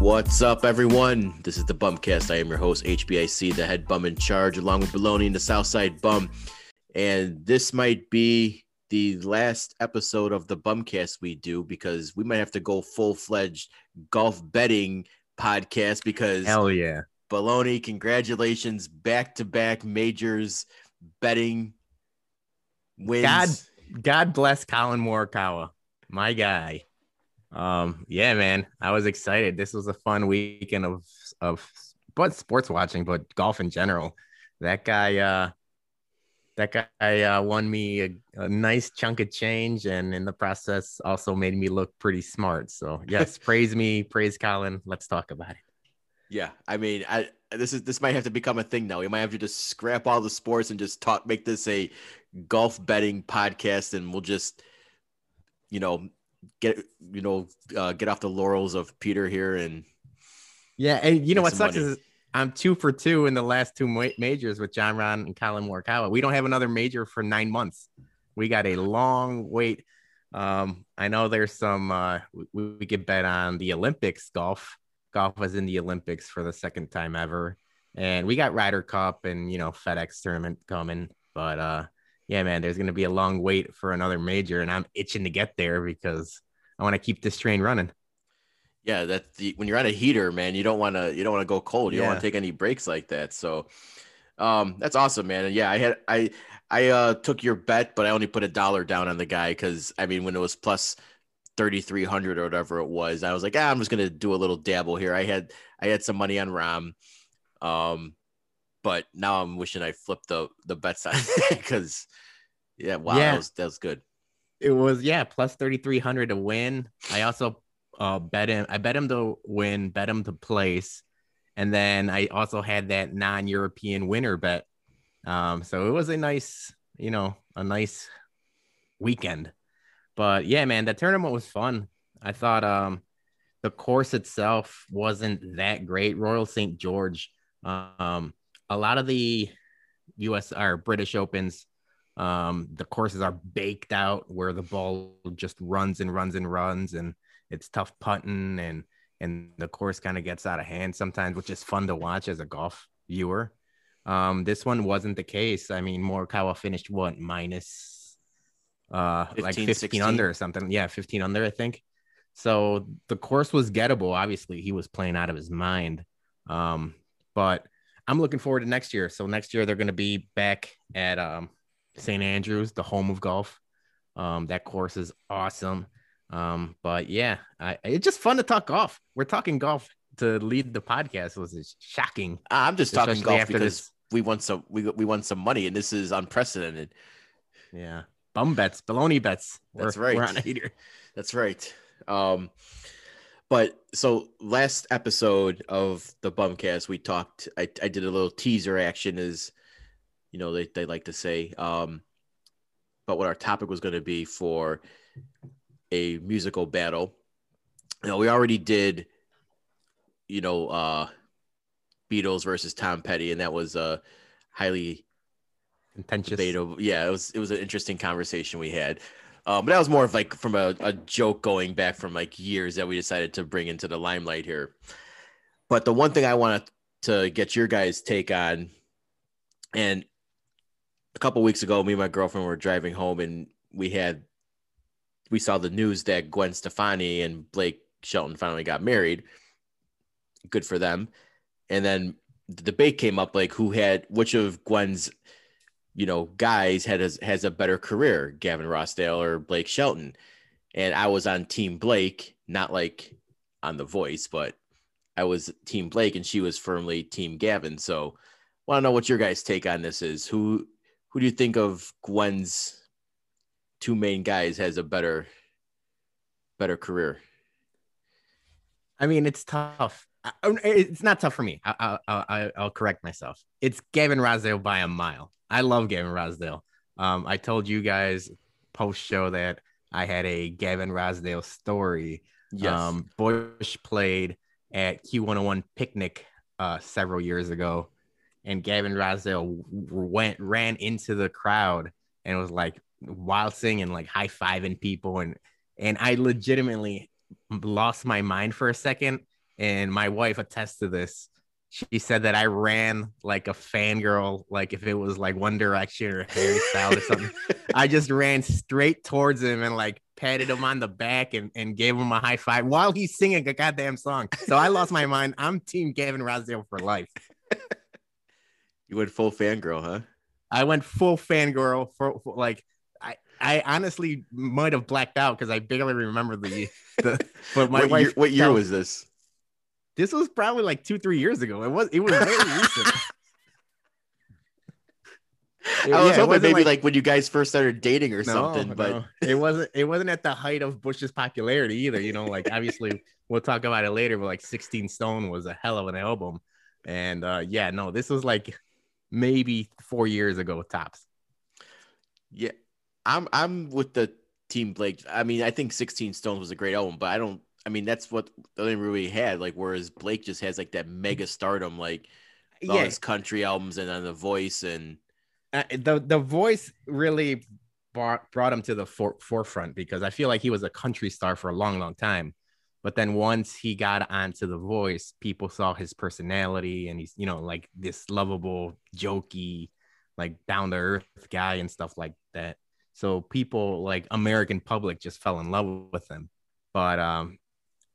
What's up, everyone? This is the Bumcast. I am your host, HBIC, the head bum in charge, along with Baloney and the Southside Bum. And this might be the last episode of the Bumcast we do because we might have to go full fledged golf betting podcast because Hell yeah. Baloney, congratulations, back to back majors betting wins. God, God bless Colin Morikawa, my guy. Um, yeah, man, I was excited. This was a fun weekend of of but sports watching, but golf in general. That guy, uh, that guy uh, won me a, a nice chunk of change, and in the process, also made me look pretty smart. So yes, praise me, praise Colin. Let's talk about it. Yeah, I mean, I this is this might have to become a thing now. We might have to just scrap all the sports and just talk, make this a golf betting podcast, and we'll just, you know, get you know, uh, get off the laurels of Peter here and Yeah, and you know what sucks money. is I'm two for two in the last two ma- majors with Jon Rahm and Colin Morikawa. We don't have another major for nine months. We got a long wait. Um, I know there's some uh, we, we could bet on the Olympics golf. Golf was in the Olympics for the second time ever, and we got Ryder Cup and you know FedEx tournament coming. But uh, yeah, man, there's gonna be a long wait for another major, and I'm itching to get there because I want to keep this train running. yeah, that the when you're on a heater, man, you don't want to you don't want to go cold. You don't want to take any breaks like that. So, um, that's awesome, man. And yeah, I had I I uh took your bet, but I only put a dollar down on the guy because I mean when it was plus thirty three hundred or whatever it was, I was like, ah, I'm just gonna do a little dabble here. I had I had some money on Rahm, um, but now I'm wishing I flipped the the bets on because yeah, wow, Yeah. that was that was good. It was yeah, plus thirty three hundred to win. I also uh bet him. I bet him to win, bet him to place, and then I also had that non European winner bet. Um, so it was a nice, you know, a nice weekend. But yeah, man, the tournament was fun. I thought um the course itself wasn't that great. Royal St. George. Um, a lot of the US or British Opens um, the courses are baked out where the ball just runs and runs and runs, and it's tough putting, and and the course kind of gets out of hand sometimes, which is fun to watch as a golf viewer. Um, this one wasn't the case. I mean, Morikawa finished what minus uh like 15, 15 16? under or something. Yeah, 15 under, I think. So the course was gettable. Obviously, he was playing out of his mind. Um, but I'm looking forward to next year. So next year they're going to be back at um, St. Andrews, the home of golf. Um, that course is awesome. Um, but yeah, I, it's just fun to talk golf. We're talking golf to lead the podcast was shocking. I'm just talking golf because this- we won some we we won some money and this is unprecedented. Yeah, bum bets, baloney bets. That's We're- right. We're on a heater. That's right. Um, but so last episode of the Bumcast, we talked. I, I did a little teaser action, as you know they, they like to say. Um, but what our topic was going to be for a musical battle. You know, we already did. You know, uh, Beatles versus Tom Petty, and that was a highly Contentious. debatable. Yeah, it was it was an interesting conversation we had. Um, but that was more of like from a, a joke going back from like years that we decided to bring into the limelight here. But the one thing I wanted to get your guys' take on, and a couple weeks ago, me and my girlfriend were driving home and we had we saw the news that Gwen Stefani and Blake Shelton finally got married. Good for them. And then the debate came up like who had which of Gwen's you know, guys had has, has a better career, Gavin Rossdale or Blake Shelton. And I was on Team Blake, not like on The Voice, but I was Team Blake and she was firmly Team Gavin. So, I want to know what your guys' take on this is. Who who do you think of Gwen's two main guys has a better better career? I mean, it's tough. I- It's not tough for me. I, I, I, I'll correct myself. It's Gavin Rossdale by a mile. I love Gavin Rossdale. Um, I told you guys post show that I had a Gavin Rossdale story. Yes. Um, Bush played at Q101 picnic uh, several years ago, and Gavin Rossdale went ran into the crowd and was like while singing, like high fiving people, and and I legitimately lost my mind for a second and my wife attests to this. She said that I ran like a fangirl, like if it was like One Direction or Harry Styles or something. I just ran straight towards him and like patted him on the back and, and gave him a high five while he's singing a goddamn song. So I lost my mind. I'm team Gavin Rossdale for life. You went full fangirl, huh? I went full fangirl for, for like I I honestly might have blacked out because I barely remember the the but my what wife year, what year was this? This was probably like two three years ago. It was it was very recent. I was Yeah, hoping maybe like, when you guys first started dating or No, something, but no. it wasn't it wasn't at the height of Bush's popularity either. You know, like obviously we'll talk about it later, but like 16 Stone was a hell of an album. And uh yeah, no, this was like maybe four years ago tops. yeah, I'm I'm with the team Blake. I mean, I think 16 Stones was a great album, but I don't. I mean, that's what the only really had. Like, whereas Blake just has like that mega stardom, like all Yeah, his country albums and on the voice and uh, the the voice really brought brought him to the for- forefront because I feel like he was a country star for a long, long time. But then once he got onto the voice, people saw his personality and he's, you know, like this lovable, jokey, like down to earth guy and stuff like that. So people like American public just fell in love with him. But um,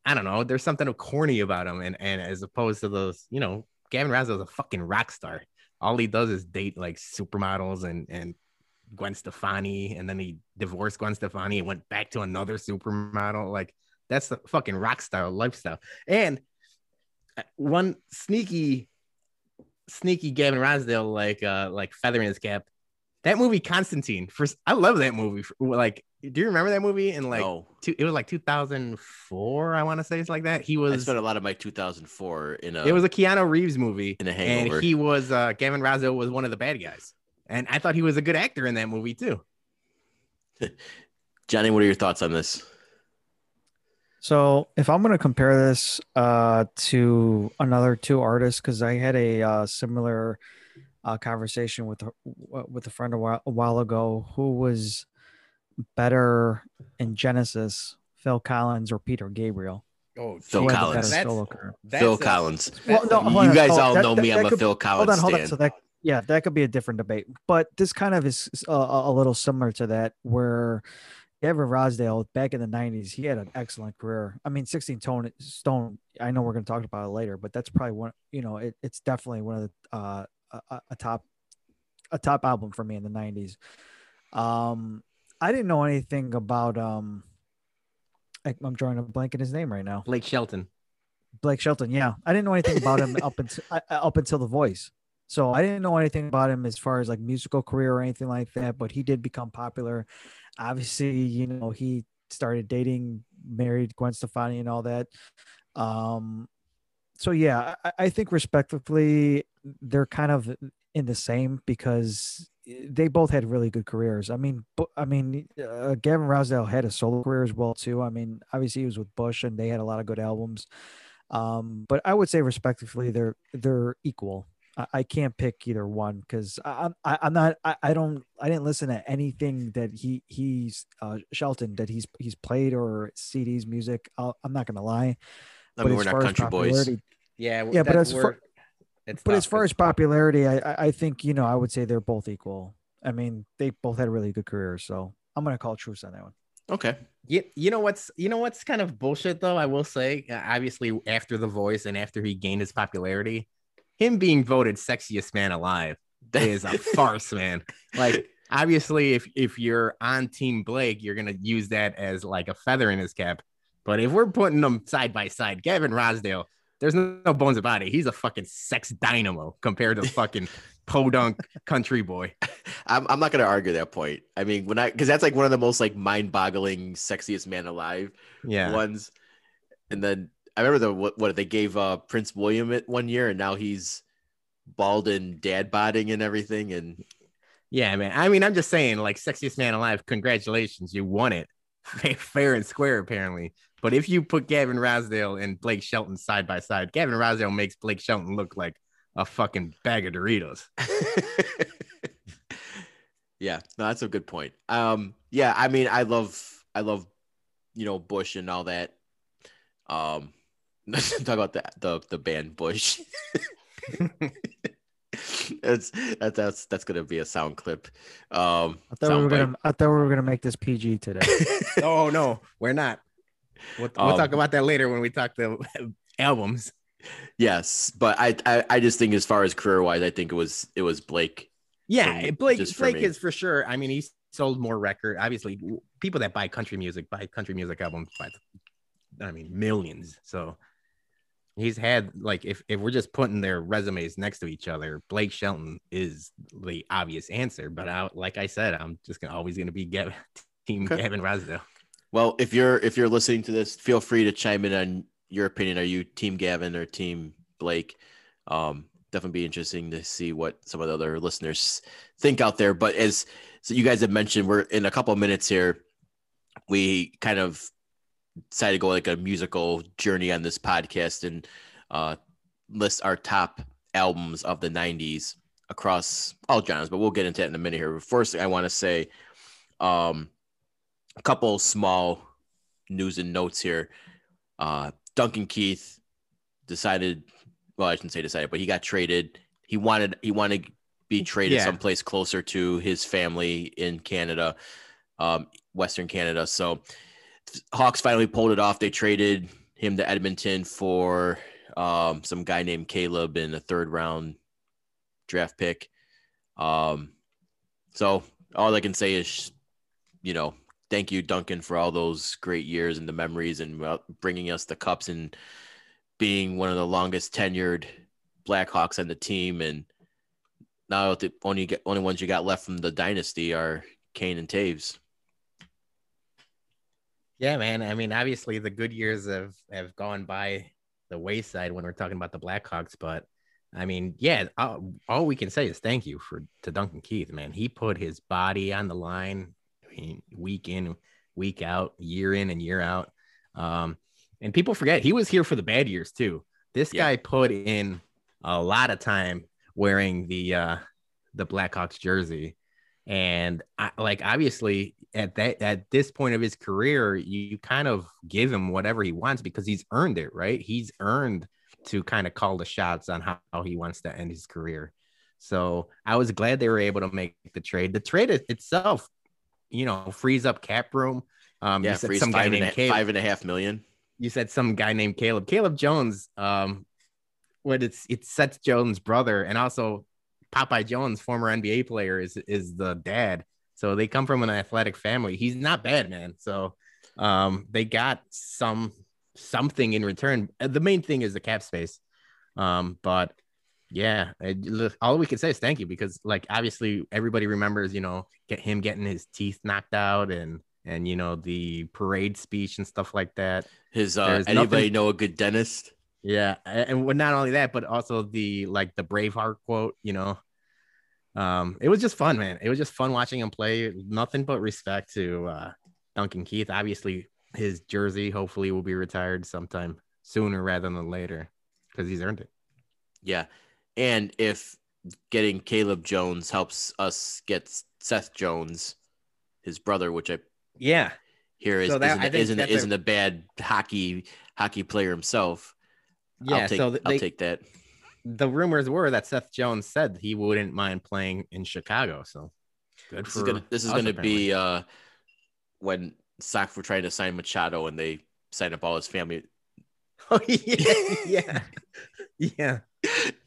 I don't know, there's something corny about him, and and as opposed to those, you know, Gavin Rossdale's a fucking rock star all he does is date like supermodels and and Gwen Stefani, and then he divorced Gwen Stefani and went back to another supermodel. Like that's the fucking rock style lifestyle. And uh, one sneaky, sneaky Gavin Rossdale like uh like feather in his cap. That movie Constantine. First, I love that movie. Like, do you remember that movie? In like, no, two, it was like 2004. I want to say it's like that. He I was. spent a lot of my 2004 in a It was a Keanu Reeves movie in a hangover. and he was uh Gavin Razzo was one of the bad guys. And I thought he was a good actor in that movie too. Johnny, what are your thoughts on this? So if I'm going to compare this uh, to another two artists, because I had a uh, similar uh, conversation with a- with a friend a while, a while ago who was better in Genesis, Phil Collins or Peter Gabriel. Oh, Phil Who had the Collins. better solo career? Phil Collins. Well, no, you on, guys on. all That- know that- me. that I'm a could- Phil Collins Hold on, hold on. stan. So that yeah, that could be a different debate, but this kind of is uh, a, a little similar to that, where Gavin Rossdale back in the '90s, he had an excellent career. I mean, 16 Tone Stone. I know we're going to talk about it later, but that's probably one. You know, it, it's definitely one of the uh, a- a, a top a top album for me in the '90s. Um, I didn't know anything about um. I- I'm drawing a blank in his name right now. Blake Shelton. Blake Shelton. Yeah, I didn't know anything about him up until uh, up until The Voice. So I didn't know anything about him as far as like musical career or anything like that. But he did become popular. Obviously, you know he started dating, married Gwen Stefani, and all that. Um, so yeah, I, I think respectively, they're kind of in the same because they both had really good careers. I mean, I mean, uh, Gavin Rossdale had a solo career as well too. I mean, obviously he was with Bush, and they had a lot of good albums. Um, but I would say respectively, they're they're equal. I, I can't pick either one because I'm I, I'm not I, I don't I didn't listen to anything that he he's uh, Shelton that he's he's played or CDs music. I'll, I'm not gonna lie. I mean, as we're not far as country boys. popularity- Yeah, Yeah, but that's as far- where it's But as far as popularity, I, I I think you know I would say they're both equal. I mean, they both had really good careers, so I'm gonna call truce on that one. Okay. you, you know what's you know what's kind of bullshit though i will say Uh, obviously after the voice and after he gained his popularity him being voted sexiest man alive is a farce man like obviously if if you're on team blake you're gonna use that as like a feather in his cap but if we're putting them side by side gavin rossdale there's no, bones about it he's a fucking sex dynamo compared to fucking podunk country boy I'm, I'm not gonna argue that point. I mean, when I because that's like one of the most like mind-boggling, sexiest man alive yeah ones. And then I remember the what, what they gave uh Prince William it one year, and now he's bald and dad bodding and everything. And Yeah, man. I mean, I'm just saying, like, sexiest man alive. Congratulations, you won it, fair and square, apparently. But if you put Gavin Rossdale and Blake Shelton side by side, Gavin Rossdale makes Blake Shelton look like a fucking bag of Doritos. yeah, no, that's a good point. Um, yeah, I mean, I love, I love, you know, Bush and all that. Um, Talk about the the, the band Bush. it's that, that's that's gonna be a sound clip. Um, I thought we were gonna. I thought we were gonna make this PG today. oh no, we're not. We'll, we'll Um, talk about that later when we talk the albums. Yes, but I, I I just think as far as career wise, I think it was it was Blake. Yeah, me- Blake Blake is for sure. I mean, he sold more record. Obviously, people that buy country music buy country music albums by, I mean, millions. So he's had like if if we're just putting their resumes next to each other, Blake Shelton is the obvious answer. But I, like I said, I'm just gonna always gonna be Gavin, Team. Gavin Rossdale. Well, if you're if you're listening to this, feel free to chime in on your opinion. Are you Team Gavin or Team Blake? Um, definitely be interesting to see what some of the other listeners think out there. But as so you guys have mentioned, we're in a couple of minutes here. We kind of decided to go like a musical journey on this podcast and uh, list our top albums of the '90s across all genres. But we'll get into that in a minute here. But First, I want to say. Um, a couple small news and notes here. Uh, Duncan Keith decided, well, I shouldn't say decided, but he got traded. He wanted he wanted to be traded Yeah. someplace closer to his family in Canada, um, Western Canada. So Hawks finally pulled it off. They traded him to Edmonton for um, some guy named Caleb in a third round draft pick. Um, so all I can say is, you know, thank you, Duncan, for all those great years and the memories and bringing us the cups and being one of the longest tenured Blackhawks on the team. And now the only only ones you got left from the dynasty are Kane and Toews. Yeah, man. I mean, obviously the good years have have gone by the wayside when we're talking about the Blackhawks, but I mean, yeah, all, all we can say is thank you for to Duncan Keith, man. He put his body on the line mean, week in, week out, year in and year out. Um, and people forget he was here for the bad years too. This Yeah. guy put in a lot of time wearing the uh the Blackhawks jersey. And I, like obviously at that at this point of his career, you, you kind of give him whatever he wants because he's earned it, right? He's earned to kind of call the shots on how, how he wants to end his career. So I was glad they were able to make the trade. The trade itself, you know, frees up cap room. Um, Yeah, some guy five and, named a, Caleb five and a half million. you said some guy named Caleb. Caleb Jones, um, what it's it's Seth Jones' brother, and also Popeye Jones, former NBA player, is is the dad. So they come from an athletic family. He's not bad, man. So um, they got some something in return. Uh, The main thing is the cap space. Um, but yeah, it- all we can say is thank you because, like, obviously everybody remembers, you know, get him getting his teeth knocked out and and you know the parade speech and stuff like that. His uh, There's anybody nothing- know a good dentist? Yeah, and well, not only that, but also the like the Braveheart quote. You know, um, it was just fun, man. It was just fun watching him play. Nothing but respect to uh, Duncan Keith. Obviously, his jersey hopefully will be retired sometime sooner rather than later because he's earned it. Yeah. And if getting Caleb Jones helps us get Seth Jones, his brother, which I Yeah, here is So that- I isn't, isn't, a- isn't a bad hockey hockey player himself. yeah. I'll take so th- I'll take that. the rumors were that Seth Jones said he wouldn't mind playing in Chicago. So good This for is gonna this is gonna be uh when Sox were trying to sign Machado and they signed up all his family. Oh yeah, yeah, yeah.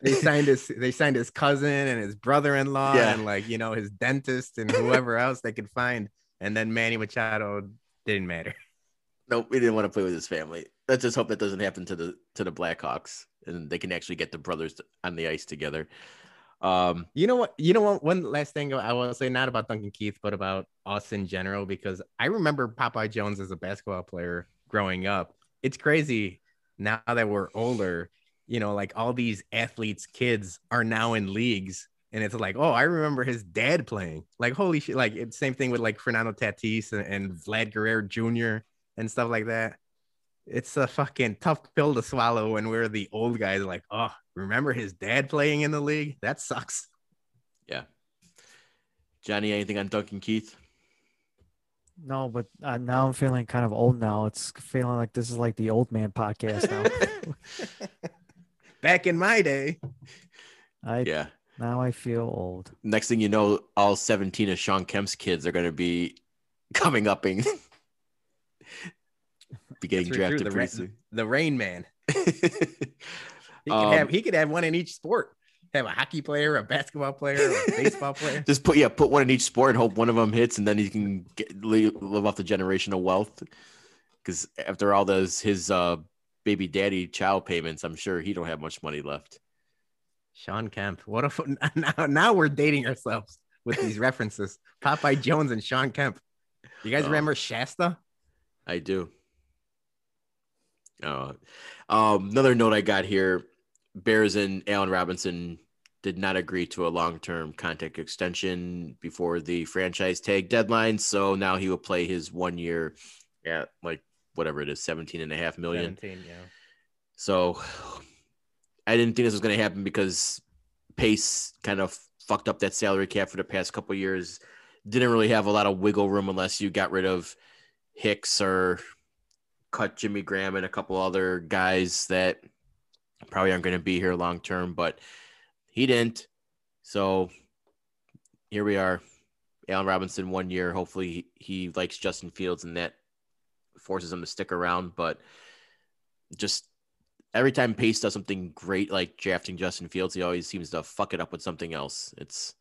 They signed his they signed his cousin and his brother-in-law Yeah. and like you know his dentist and whoever else they could find, and then Manny Machado didn't matter. Nope, he didn't want to play with his family. Let's just hope that doesn't happen to the to the Blackhawks and they can actually get the brothers on the ice together. Um You know what? You know what? One last thing I will say, not about Duncan Keith, but about us in general, because I remember Popeye Jones as a basketball player growing up. It's crazy now that we're older. You know, like all these athletes' kids are now in leagues, and it's like, oh, I remember his dad playing. Like, holy shit! Like, same thing with like Fernando Tatis and, and Vlad Guerrero Jr. and stuff like that. It's a fucking tough pill to swallow when we're the old guys. Like, oh, remember his dad playing in the league? That sucks. Yeah. Johnny, anything on Duncan Keith? No, but uh, now I'm feeling kind of old now. It's feeling like this is like the old man podcast now. Back in my day, I Yeah. now I feel old. Next thing you know, all 17 of Shawn Kemp's kids are going to be coming up and be getting drafted the, pretty Ra- soon. the Rain Man. He could Um, have he could have one in each sport. Have a hockey player, a basketball player, a baseball player. Just put yeah, put one in each sport and hope one of them hits, and then he can get, live, off the generational wealth. Because after all those his uh, baby daddy child payments, I'm sure he don't have much money left. Shawn Kemp. What if now, now we're dating ourselves with these references? Popeye Jones and Shawn Kemp. You guys Oh. remember Shasta? I do. Uh, um, another note I got here: Bears and Allen Robinson did not agree to a long-term contract extension before the franchise tag deadline. So now he will play his one year at like whatever it is, 17 and a half million. 17, yeah. So I didn't think this was going to happen because Pace kind of fucked up that salary cap for the past couple years. Didn't really have a lot of wiggle room unless you got rid of Hicks or cut Jimmy Graham and a couple other guys that probably aren't going to be here long term, but he didn't. So here we are. Allen Robinson one year. Hopefully he, likes Justin Fields and that forces him to stick around. But just every time Pace does something great like drafting Justin Fields, he always seems to fuck it up with something else. It's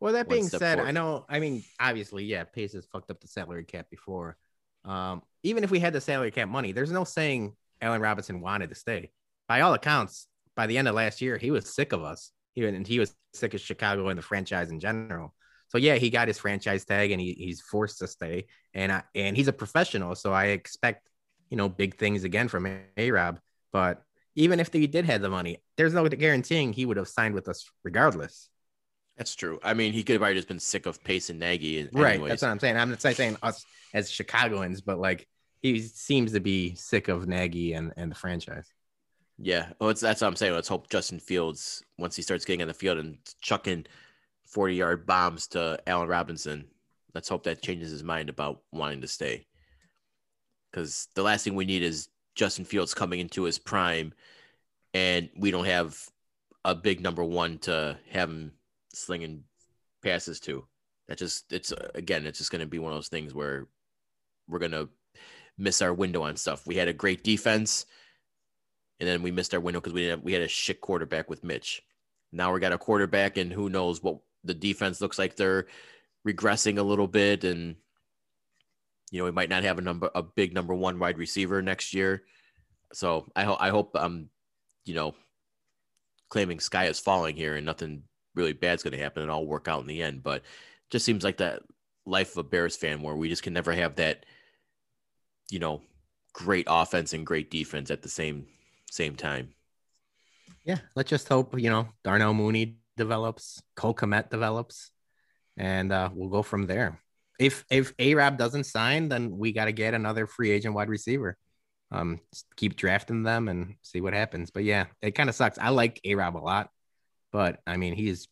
Well, that being said, I know. I mean, obviously, yeah, Pace has fucked up the salary cap before. Um, even if we had the salary cap money, there's no saying Allen Robinson wanted to stay. By all accounts, by the end of last year, he was sick of us. He and he was sick of Chicago and the franchise in general. So yeah, he got his franchise tag and he, he's forced to stay. And I, and he's a professional, so I expect you know big things again from A Rob. But even if he did have the money, there's no guaranteeing he would have signed with us regardless. that's true. I mean, he could have probably just been sick of Pace and Nagy. Right. That's what I'm saying. I'm not saying us as Chicagoans, but like he seems to be sick of Nagy and, and the franchise. Yeah, it's, that's what I'm saying. Let's hope Justin Fields, once he starts getting on the field and chucking 40 yard bombs to Allen Robinson, let's hope that changes his mind about wanting to stay. Because the last thing we need is Justin Fields coming into his prime and we don't have a big number one to have him slinging passes to. That just, it's again, it's just going to be one of those things where we're going to miss our window on stuff. We had a great defense and then we missed our window because we didn't have, we had a shit quarterback with Mitch. Now we got a quarterback, and who knows what the defense looks like. They're regressing a little bit, and you know we might not have a number a big number one wide receiver next year. So I hope I hope I'm, you know, claiming sky is falling here and nothing really bad's going to happen and all work out in the end. But just seems like that life of a Bears fan where we just can never have that, you know, great offense and great defense at the same same time. Yeah. Let's just hope, you know, Darnell Mooney develops, Cole Kmet develops, and uh, we'll go from there. If if A Rob doesn't sign, then we got to get another free agent wide receiver. Um, keep drafting them and see what happens. But yeah, it kind of sucks. I like A Rob a lot, but I mean, he's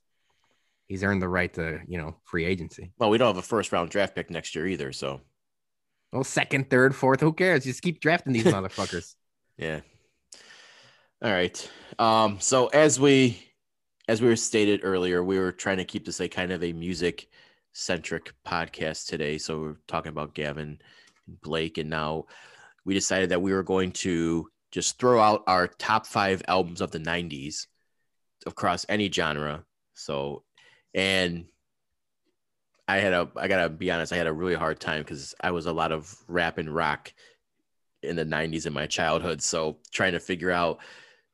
he's earned the right to, you know, free agency. Well, we don't have a first round draft pick next year either, so Well, second, third, fourth, who cares? Just keep drafting these motherfuckers. yeah. All right. Um, so as we as we were stated earlier, we were trying to keep this a kind of a music centric podcast today. So we're talking about Gavin and Blake, and now we decided that we were going to just throw out our top five albums of the 90s across any genre. So, and I had a, I gotta be honest, I had a really hard time because I was a lot of rap and rock in the 90s in my childhood. So, trying to figure out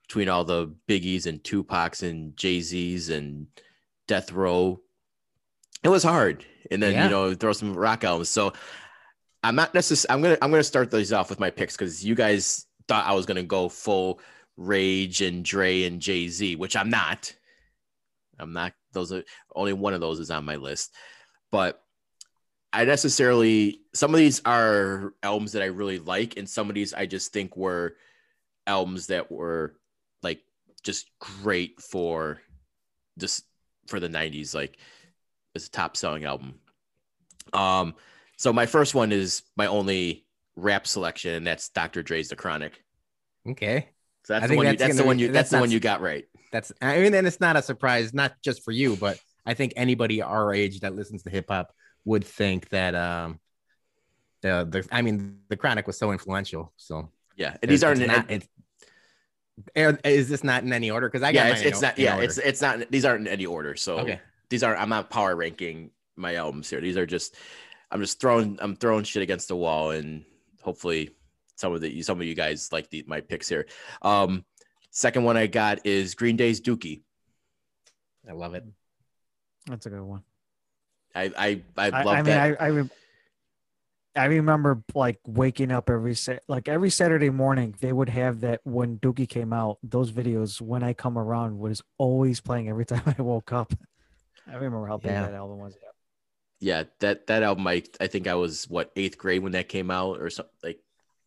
between all the Biggies and Tupacs and Jay Z's and Death Row, it was hard. And then, Yeah. you know, throw some rock albums. So, I'm not necessarily. I'm gonna. I'm gonna start these off with my picks because you guys thought I was gonna go full Rage and Dre and Jay Z, which I'm not. I'm not. Those are only one of those is on my list, but I necessarily some of these are albums that I really like, and some of these I just think were albums that were just great for just for the 90s. Like it's a top selling album. Um, So my first one is my only rap selection, and that's Dr. Dre's The Chronic. Okay. So that's I the one. You, that's that's the one you. That's, that's the not one you got right. That's I mean, and it's not a surprise, not just for you, but I think anybody our age that listens to hip hop would think that um the the I mean the Chronic was so influential. So Yeah, and these aren't. not. It's, is this not in any order? Because I got yeah, mine it's, in it's not. in Yeah, order. it's it's not. These aren't in any order. So okay. these are. I'm not power ranking my albums here. These are just. I'm just throwing. I'm throwing shit against the wall, and hopefully, some of the some of you guys like the my picks here. Um, second one I got is Green Day's Dookie. I love it. That's a good one. I I I I, love I mean, that. I I, re- I remember like waking up every sa- like every Saturday morning. They would have that when Dookie came out. Those videos when I come around was always playing every time I woke up. I remember how big Yeah. that album was. yeah, that that album. I I think I was what eighth grade when that came out, or something like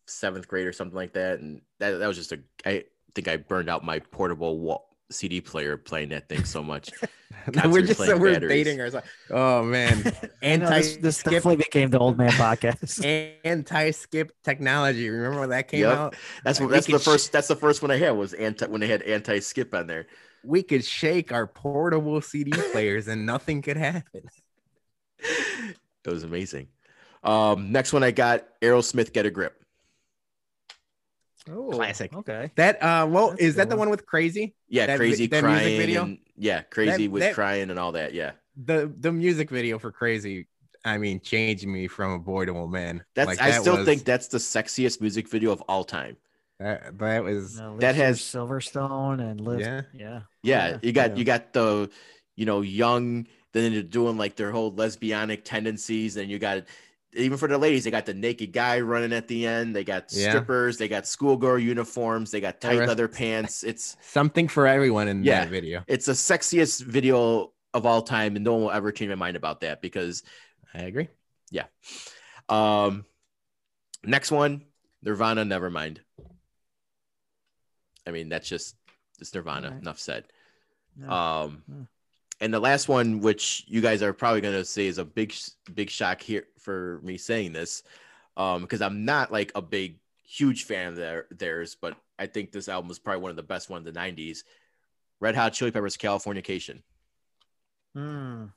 seventh grade or something like that, and that that was just a. I think I burned out my portable wall, CD player playing that thing so much. we're just so we're batteries. dating ourselves. Oh man, I know, this, this definitely became the old man podcast. anti-skip technology. Remember when that came Yep. out? That's Like, that's the could sh- first. That's the first one I had was anti when they had anti skip on there. We could shake our portable CD players and nothing could happen. It was amazing. Um, next one I got Aerosmith Get a Grip. Oh, Classic. Okay. That uh, well, That's is that good the one. one with crazy? Yeah, That crazy that music crying. video? and- yeah, crazy That- with that- crying and all that. Yeah, The the music video for crazy. I mean, changed me from a boy to a man. that's. Like, I that still was- think that's the sexiest music video of all time. that, that was Now, That has- Silverstone and Liz. Yeah. Yeah. Yeah, Yeah, you got yeah. you got the, you know, young. Then they're doing like their whole lesbianic tendencies, and you got even for the ladies, they got the naked guy running at the end. They got Yeah. strippers. They got schoolgirl uniforms. They got tight rest- leather pants. It's something for everyone in Yeah. that video. it's the sexiest video of all time, and no one will ever change my mind about that because I agree. Yeah. Um, next one, Nirvana, Never mind. I mean, that's just it's Nirvana. Alright. Enough said. Yeah. Um, Yeah. And the last one, which you guys are probably gonna say is a big, big shock here for me saying this, um, because I'm not like a big, huge fan of their theirs, but I think this album was probably one of the best ones in the '90s. Red Hot Chili Peppers, Californication, Mm.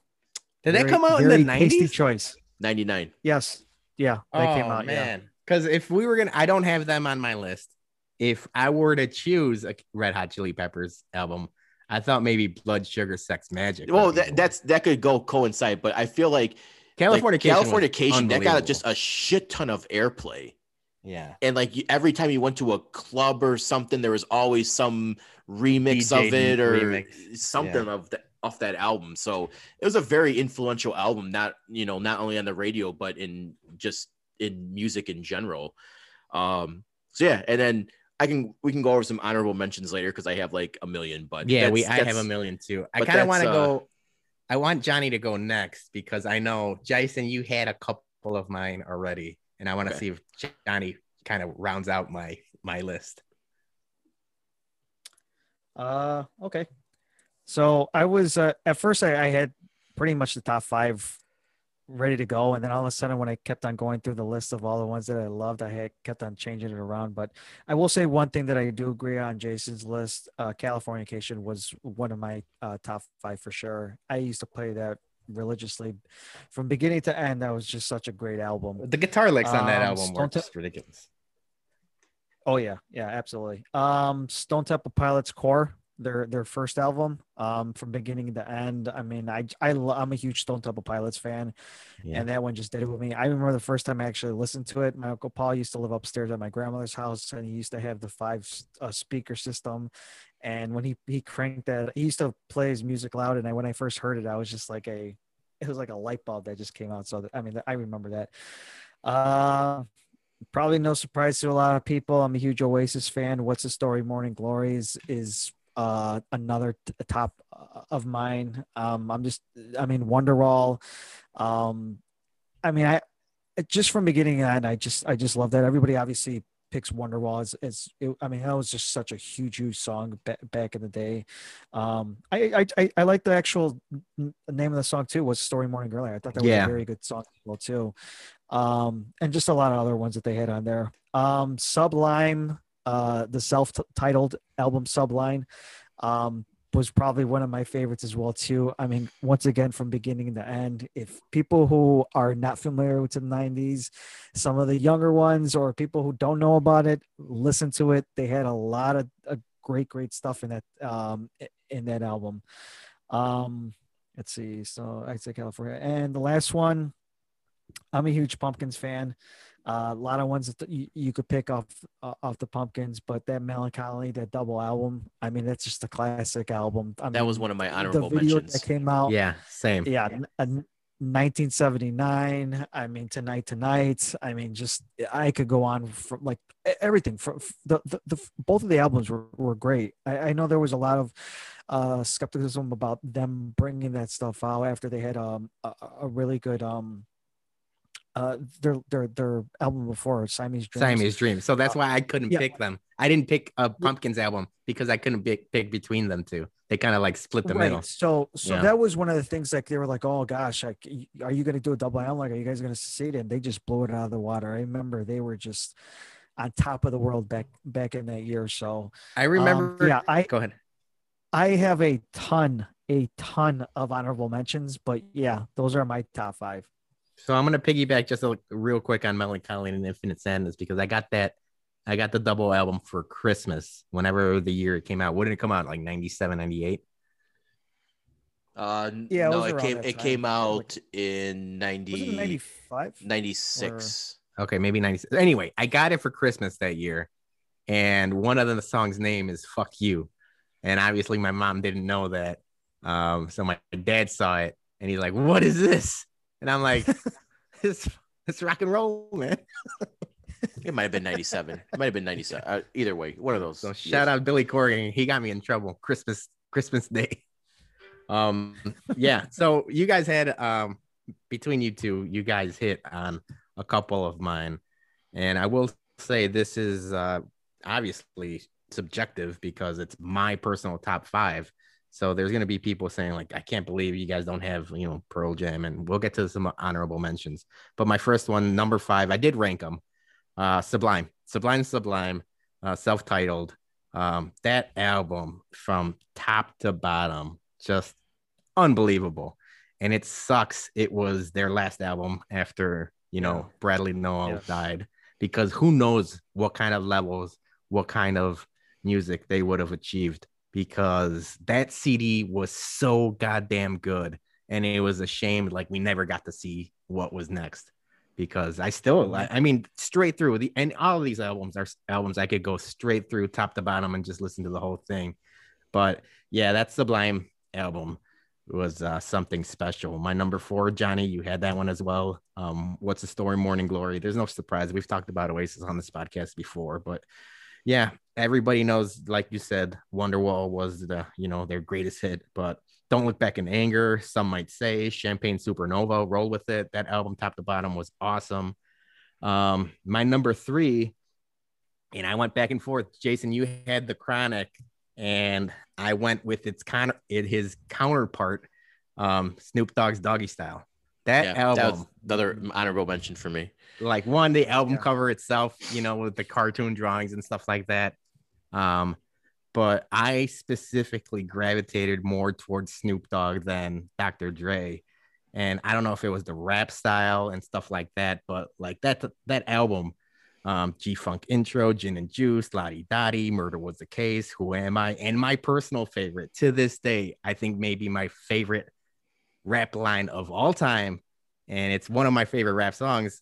Did that come out in the nineties? Tasty choice. '99. Yes. Yeah. That came Oh, out. Yeah. Because if we were gonna, I don't have them on my list. If I were to choose a Red Hot Chili Peppers album, I thought maybe Blood Sugar Sex Magik. Well, that, that's that could go coincide, but I feel like California. like, Californication that got just a shit ton of airplay. yeah. and like every time you went to a club or something, there was always some remix DJ of it or remix, something of that off that album. So it was a very influential album, not you know not only on the radio but in just in music in general. Um, so yeah, and then I can we can go over some honorable mentions later because I have like a million. But Yeah, we. I have a million too. I kind of want to uh, go. I want Johnny to go next because I know Jason, you had a couple of mine already, and I want to Okay. see if Johnny kind of rounds out my my list. Uh, okay. So I was uh, at first I, I had pretty much the top five ready to go, and then all of a sudden when I kept on going through the list of all the ones that I loved, I had kept on changing it around. But I will say one thing that I do agree on Jason's list: uh, Californication was one of my uh, top five for sure. I used to play that religiously from beginning to end. That was just such a great album. The guitar licks on that Um, album were just ridiculous. Oh yeah, yeah, absolutely. Um, Stone Temple Pilots Core, their their first album, um, from beginning to end. I mean, I I I'm a huge Stone Temple Pilots fan, Yeah. and that one just did it with me. I remember the first time I actually listened to it. My uncle Paul used to live upstairs at my grandmother's house, and he used to have the five uh, speaker system. And when he he cranked that, he used to play his music loud. And I, when I first heard it, I was just like a, it was like a light bulb that just came out. So I mean, I remember that. Uh, probably no surprise to a lot of people. I'm a huge Oasis fan. What's the story? Morning Glory is is uh, another t- top uh, of mine. Um, I'm just, I mean, Wonderwall. Um, I mean, I just from beginning to end, I just, I just love that. Everybody obviously picks Wonderwall as, as it, I mean, that was just such a huge, huge song ba- back in the day. Um, I, I, I, I like the actual n- name of the song too. Was Story Morning Glory. I thought that was Yeah. a very good song as well too. um, and just a lot of other ones that they had on there. Um, Sublime, uh, the self-titled album Sublime, um, was probably one of my favorites as well too. I mean, once again, from beginning to end, if people who are not familiar with the '90s, some of the younger ones, or people who don't know about it, listen to it. They had a lot of, great, great stuff in that um, in that album. Um, let's see. So I say California, and the last one, I'm a huge Pumpkins fan. Uh, a lot of ones that you, you could pick off uh, off the Pumpkins, but that Mellon Collie, that double album, I mean, that's just a classic album. I that was one of my honorable the video mentions. that came out. Yeah, same. Yeah, a 1979. I mean, Tonight Tonight. I mean, just I could go on from like everything. From the, the, the both of the albums were, were great. I, I know there was a lot of uh, skepticism about them bringing that stuff out after they had um, a, a really good um uh their their their album before Siamese Dreams. Siamese Dream. So that's Uh, why I couldn't yeah. pick them. I didn't pick a Pumpkins album because I couldn't pick, pick between them two. They kind of like split the right. middle. So so Yeah. that was one of the things like they were like, oh gosh, like, are you going to do a double album? Like, are you guys going to succeed? And they just blew it out of the water. I remember they were just on top of the world back back in that year. So I um, remember. yeah, I Go ahead. I have a ton a ton of honorable mentions, but yeah, those are my top five. So I'm gonna piggyback just a, real quick on Mellon Collie and Infinite Sadness because I got that. I got the double album for Christmas whenever the year it came out. Wouldn't it come out like 97, 98? Uh, Yeah, no, was it came it time. came Like- out in 90, Was ninety five? 96. Okay, maybe 96. Anyway, I got it for Christmas that year. And one of the songs' name is Fuck You. And obviously my mom didn't know that. Um, so my dad saw it and he's like, What is this? And I'm like, It's it's rock and roll, man. It might have been 97. It might have been 97. Uh, either way, one of those. So shout out Billy Corgan. He got me in trouble Christmas Christmas Day. Um yeah. So you guys had um between you two, you guys hit on a couple of mine. And I will say this is uh obviously subjective because it's my personal top five. So there's gonna be people saying like, I can't believe you guys don't have you know Pearl Jam, and we'll get to some honorable mentions. But my first one, number five, I did rank them. Uh, Sublime, Sublime, Sublime, uh, self-titled. Um, that album from top to bottom, just unbelievable. And it sucks. It was their last album after you know Bradley Nowell Yeah. died, because who knows what kind of levels, what kind of music they would have achieved. Because that CD was so goddamn good, and it was a shame like we never got to see what was next because I still, I mean, straight through the and all of these albums are albums I could go straight through top to bottom and just listen to the whole thing. But yeah, that Sublime album was uh, something special. My number four, Johnny, you had that one as well. Um, what's the story? Morning Glory. There's no surprise. We've talked about Oasis on this podcast before, but yeah, everybody knows, like you said, Wonderwall was the you know their greatest hit, but don't look back in anger. Some might say Champagne Supernova. Roll with it. That album, top to bottom, was awesome. Um, my number three, and I went back and forth. Jason, you had the Chronic, and I went with its con it, his counterpart, um, Snoop Dogg's Doggy Style. That Yeah, album, that was another honorable mention for me. like one the album Yeah. cover itself you know with the cartoon drawings and stuff like that um but i specifically gravitated more towards snoop dogg than dr dre and i don't know if it was the rap style and stuff like that but like that that album um g-funk intro gin and juice lodi dodi murder was the case who am i and my personal favorite to this day i think maybe my favorite rap line of all time and it's one of my favorite rap songs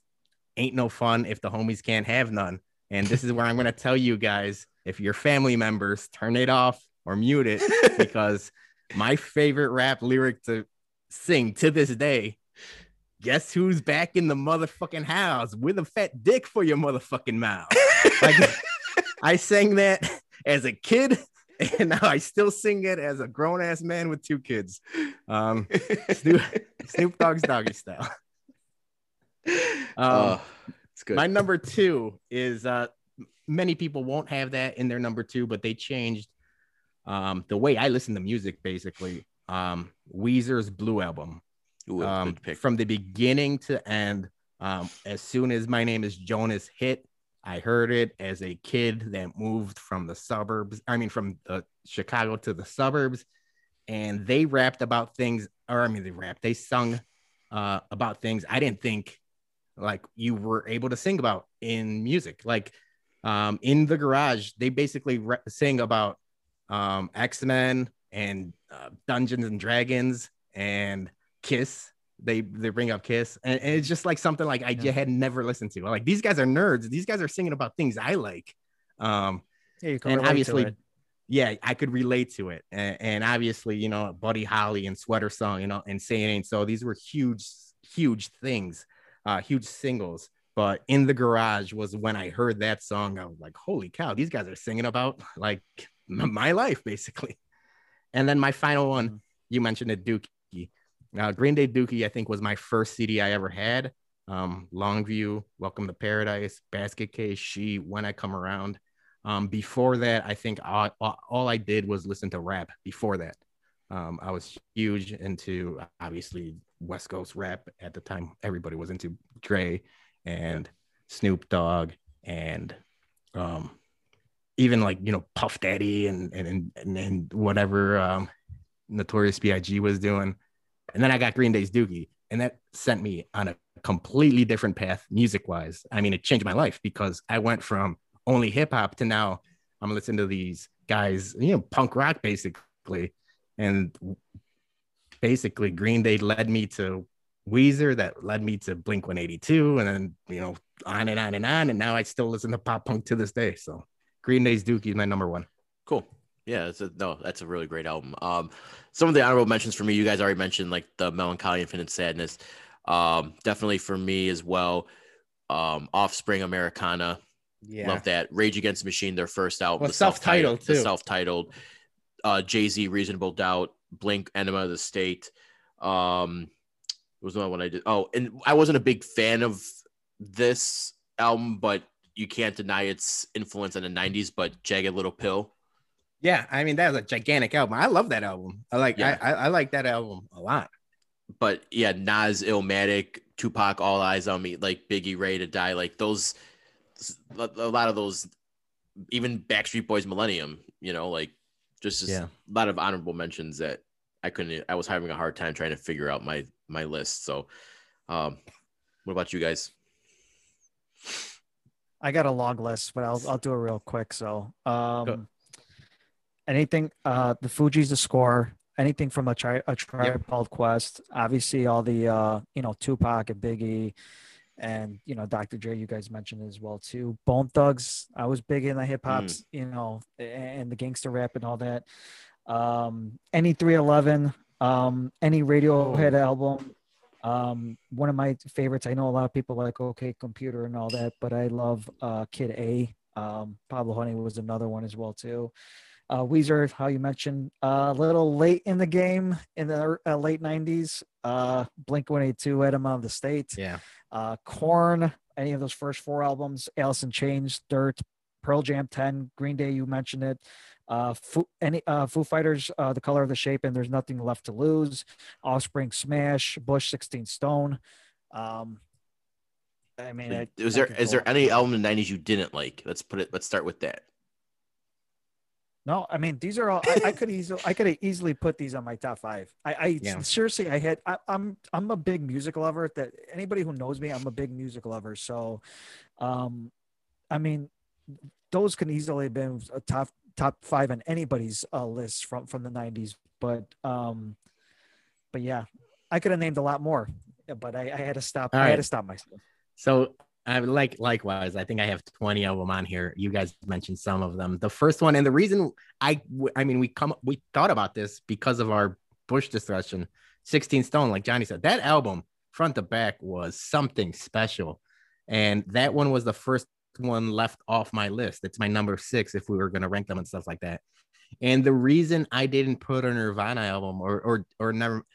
ain't no fun if the homies can't have none. And this is where I'm going to tell you guys if your family members turn it off or mute it because my favorite rap lyric to sing to this day guess who's back in the motherfucking house with a fat dick for your motherfucking mouth. Like, I sang that as a kid and now I still sing it as a grown ass man with two kids. Um, Snoop, Snoop Dogg's doggy style. Um, oh, it's good. my number two is uh many people won't have that in their number two, but they changed um the way I listen to music basically. Um Weezer's Blue album. Ooh, Um pick. from the beginning to end, Um, as soon as my name is Jonas hit, I heard it as a kid that moved from the suburbs. I mean, from the Chicago to the suburbs, and they rapped about things, or I mean, they rapped, they sung uh, about things I didn't think like you were able to sing about in music. Like um, in the garage, they basically re- sing about um, X Men and uh, Dungeons and Dragons and Kiss. They they bring up Kiss, and, and it's just like something like I yeah. had never listened to. Like these guys are nerds. These guys are singing about things I like. Um, yeah, and obviously, yeah, I could relate to it. And, and, obviously, you know, Buddy Holly and Sweater Song, you know, and saying so. These were huge, huge things, uh, huge singles. But in the garage was when I heard that song. I was like, holy cow, these guys are singing about like my life, basically. And then my final one, mm-hmm. you mentioned it, Dookie. Uh, Green Day Dookie, I think, was my first CD I ever had. Um, Longview, Welcome to Paradise, Basket Case, She, When I Come Around. Um, before that, I think all, all I did was listen to rap before that. Um, I was huge into obviously West Coast rap at the time. Everybody was into Dre and Snoop Dogg and um, even like you know Puff Daddy and and and, and whatever um, Notorious B.I.G. was doing, and then I got Green Day's Dookie, and that sent me on a completely different path music wise. I mean, it changed my life because I went from only hip hop to now I'm listening to these guys, you know, punk rock basically, and basically Green Day led me to Weezer that led me to Blink 182 and then you know on and on and on and now I still listen to pop punk to this day so Green Day's Dookie is my number one. Cool. Yeah, a, no, that's a really great album. Um, some of the honorable mentions for me, you guys already mentioned like the Mellon Collie, Infinite Sadness. Um, definitely for me as well. Um, Offspring, Americana. Yeah, love that. Rage Against the Machine, their first album, well, the self-titled, self-titled, the self-titled. Uh, Jay Z, Reasonable Doubt, Blink, Enema of the State. Um, it was one I did. Oh, and I wasn't a big fan of this album, but you can't deny its influence in the 90s, but Jagged Little Pill. Yeah, I mean that was a gigantic album. I love that album. I like yeah. I, I, I like that album a lot. But yeah, Nas, Illmatic, Tupac, All Eyes on Me, like Biggie, Ready to Die, like those, a lot of those, even Backstreet Boys, Millennium, you know, like just, just yeah. a lot of honorable mentions that I couldn't. I was having a hard time trying to figure out my my list. So, um, what about you guys? I got a long list, but I'll I'll do it real quick. So, um, anything, uh, the Fugees, the score, anything from a tri a tribe yep. Quest. Obviously, all the uh, you know, Tupac and Biggie, and you know, Dr. Dre. You guys mentioned as well too. Bone Thugs. I was big in the hip hops, mm. you know, and the gangster rap and all that. Um, any 311, um, any Radiohead oh. album, um, one of my favorites. I know a lot of people like OK Computer and all that, but I love uh, Kid A. Um, Pablo Honey was another one as well too. Uh, Weezer, how you mentioned, uh, a little late in the game in the uh, late '90s. Uh, Blink 182, Enema of the State. Yeah. Uh, Korn, any of those first four albums, Alice in Chains, Dirt, Pearl Jam 10, Green Day, you mentioned it. Uh, Foo, any uh, Foo Fighters, uh, the color of the shape, and there's nothing left to lose. Offspring, Smash, Bush, 16 Stone. Um, I mean, I, is there is there any album in the '90s you didn't like? Let's put it. Let's start with that. No, I mean these are all. I, I could easily, I could have easily put these on my top five. I, I yeah. seriously, I had. I, I'm, I'm a big music lover. That anybody who knows me, I'm a big music lover. So, um, I mean, those can easily have been a top top five on anybody's uh, list from from the 90s but um but yeah i could have named a lot more but i, I had to stop All i right. had to stop myself so I like likewise. I think I have 20 of them on here. You guys mentioned some of them. The first one, and the reason I, I mean, we come, we thought about this because of our Bush discussion. 16 Stone, like Johnny said, that album front to back was something special, and that one was the first one left off my list. It's my number six if we were going to rank them and stuff like that. And the reason I didn't put a Nirvana album or or or never,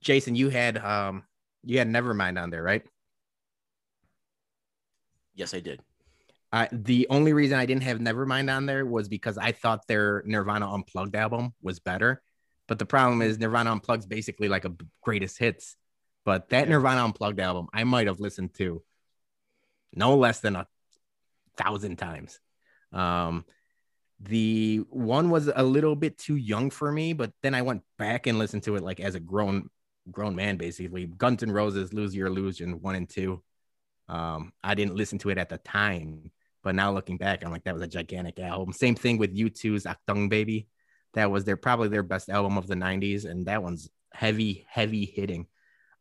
Jason, you had um you had Nevermind on there, right? Yes, I did. Uh, the only reason I didn't have Nevermind on there was because I thought their Nirvana Unplugged album was better. But the problem is Nirvana Unplugged is basically like a greatest hits But that Yeah. Nirvana Unplugged album, I might have listened to no less than a thousand times. Um, the one was a little bit too young for me, but then I went back and listened to it like as a grown grown man, basically. Guns N' Roses, Use Your Illusion, one and two. Um, I didn't listen to it at the time, but now looking back, I'm like, that was a gigantic album. Same thing with U2's Achtung Baby. That was their probably their best album of the 90s, and that one's heavy, heavy hitting.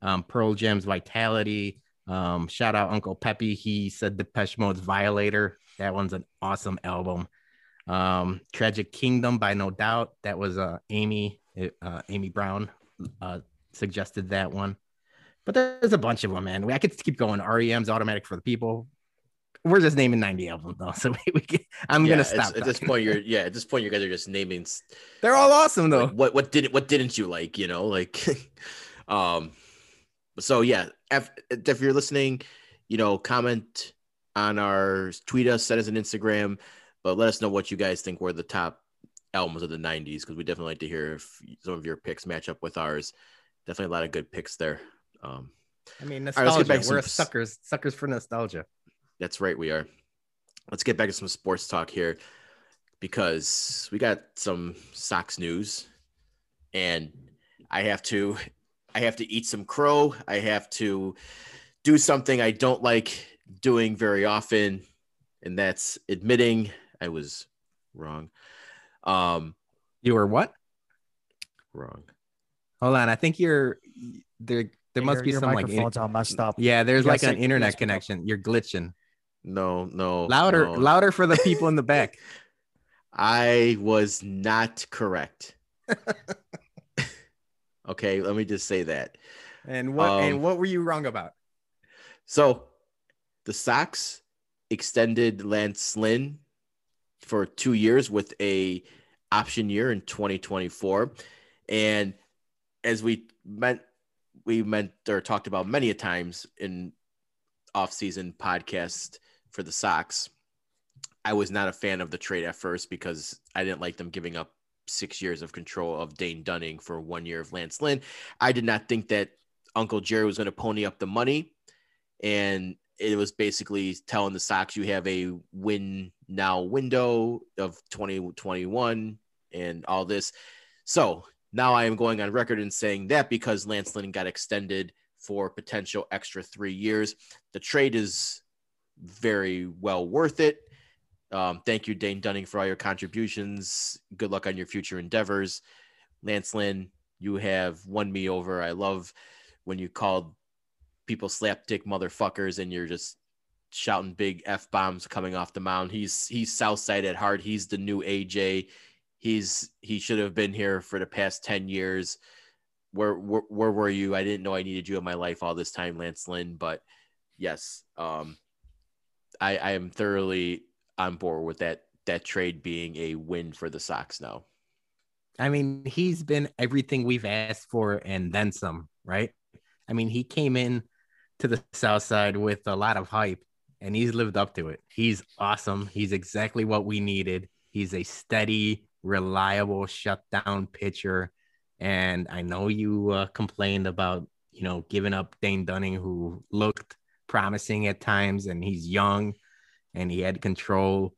Um, Pearl Jam's Vitalogy. Um, shout out Uncle Peppy. He said Depeche Mode's Violator. That one's an awesome album. Um, Tragic Kingdom by No Doubt. That was uh Amy uh, Amy Brown uh, suggested that one. But there's a bunch of them, man. I could keep going. REM's Automatic for the People. We're just naming 90 albums though, so we, we can, I'm Yeah, gonna stop. at this point. You're yeah. At this point, you guys are just naming They're all awesome though. like, what what didn't what didn't you like? You know, like, um. So yeah, if, if you're listening, you know, comment on our tweet us, send us an Instagram, but let us know what you guys think were the top albums of the '90s because we definitely like to hear if some of your picks match up with ours. Definitely a lot of good picks there. Um, I mean, right, nostalgia. back We're some- suckers, suckers for nostalgia. That's right, we are. Let's get back to some sports talk here because we got some Sox news and I have to I have to eat some crow. I have to do something I don't like doing very often and that's admitting I was wrong. Um You were what? wrong. Hold on. I think you're there. There must Your- be your some like in- microphone's all messed up. yeah. There's You like gotta an say- you internet gotta speak up. connection. You're glitching. No, no. Louder, no. louder for the people in the back. I was not correct. okay, let me just say that. And what? Um, and what were you wrong about? So the Sox extended Lance Lynn for two years with a option year in 2024. And as we meant we meant or talked about many a times in off-season podcast for the Sox, I was not a fan of the trade at first because I didn't like them giving up six years of control of Dane Dunning for one year of Lance Lynn. I did not think that Uncle Jerry was going to pony up the money and it was basically telling the Sox you have a win now window of 2021 and all this. So now I am going on record and saying that because Lance Lynn got extended for potential extra three years, the trade is very well worth it. Um, thank you, Dane Dunning, for all your contributions. Good luck on your future endeavors. Lance Lynn, you have won me over. I love when you called people slapdick motherfuckers and you're just shouting big f bombs coming off the mound. He's he's Southside at heart. He's the new AJ. He's he should have been here for the past ten years. Where, where where were you? I didn't know I needed you in my life all this time, Lance Lynn. But yes, um, I I am thoroughly on board with that that trade being a win for the Sox now. I mean, he's been everything we've asked for and then some, right? I mean, he came in to the South Side with a lot of hype and he's lived up to it. He's awesome. He's exactly what we needed. He's a steady, reliable shutdown pitcher. And I know you uh, complained about, you know, giving up Dane Dunning, who looked promising at times and he's young and he had control.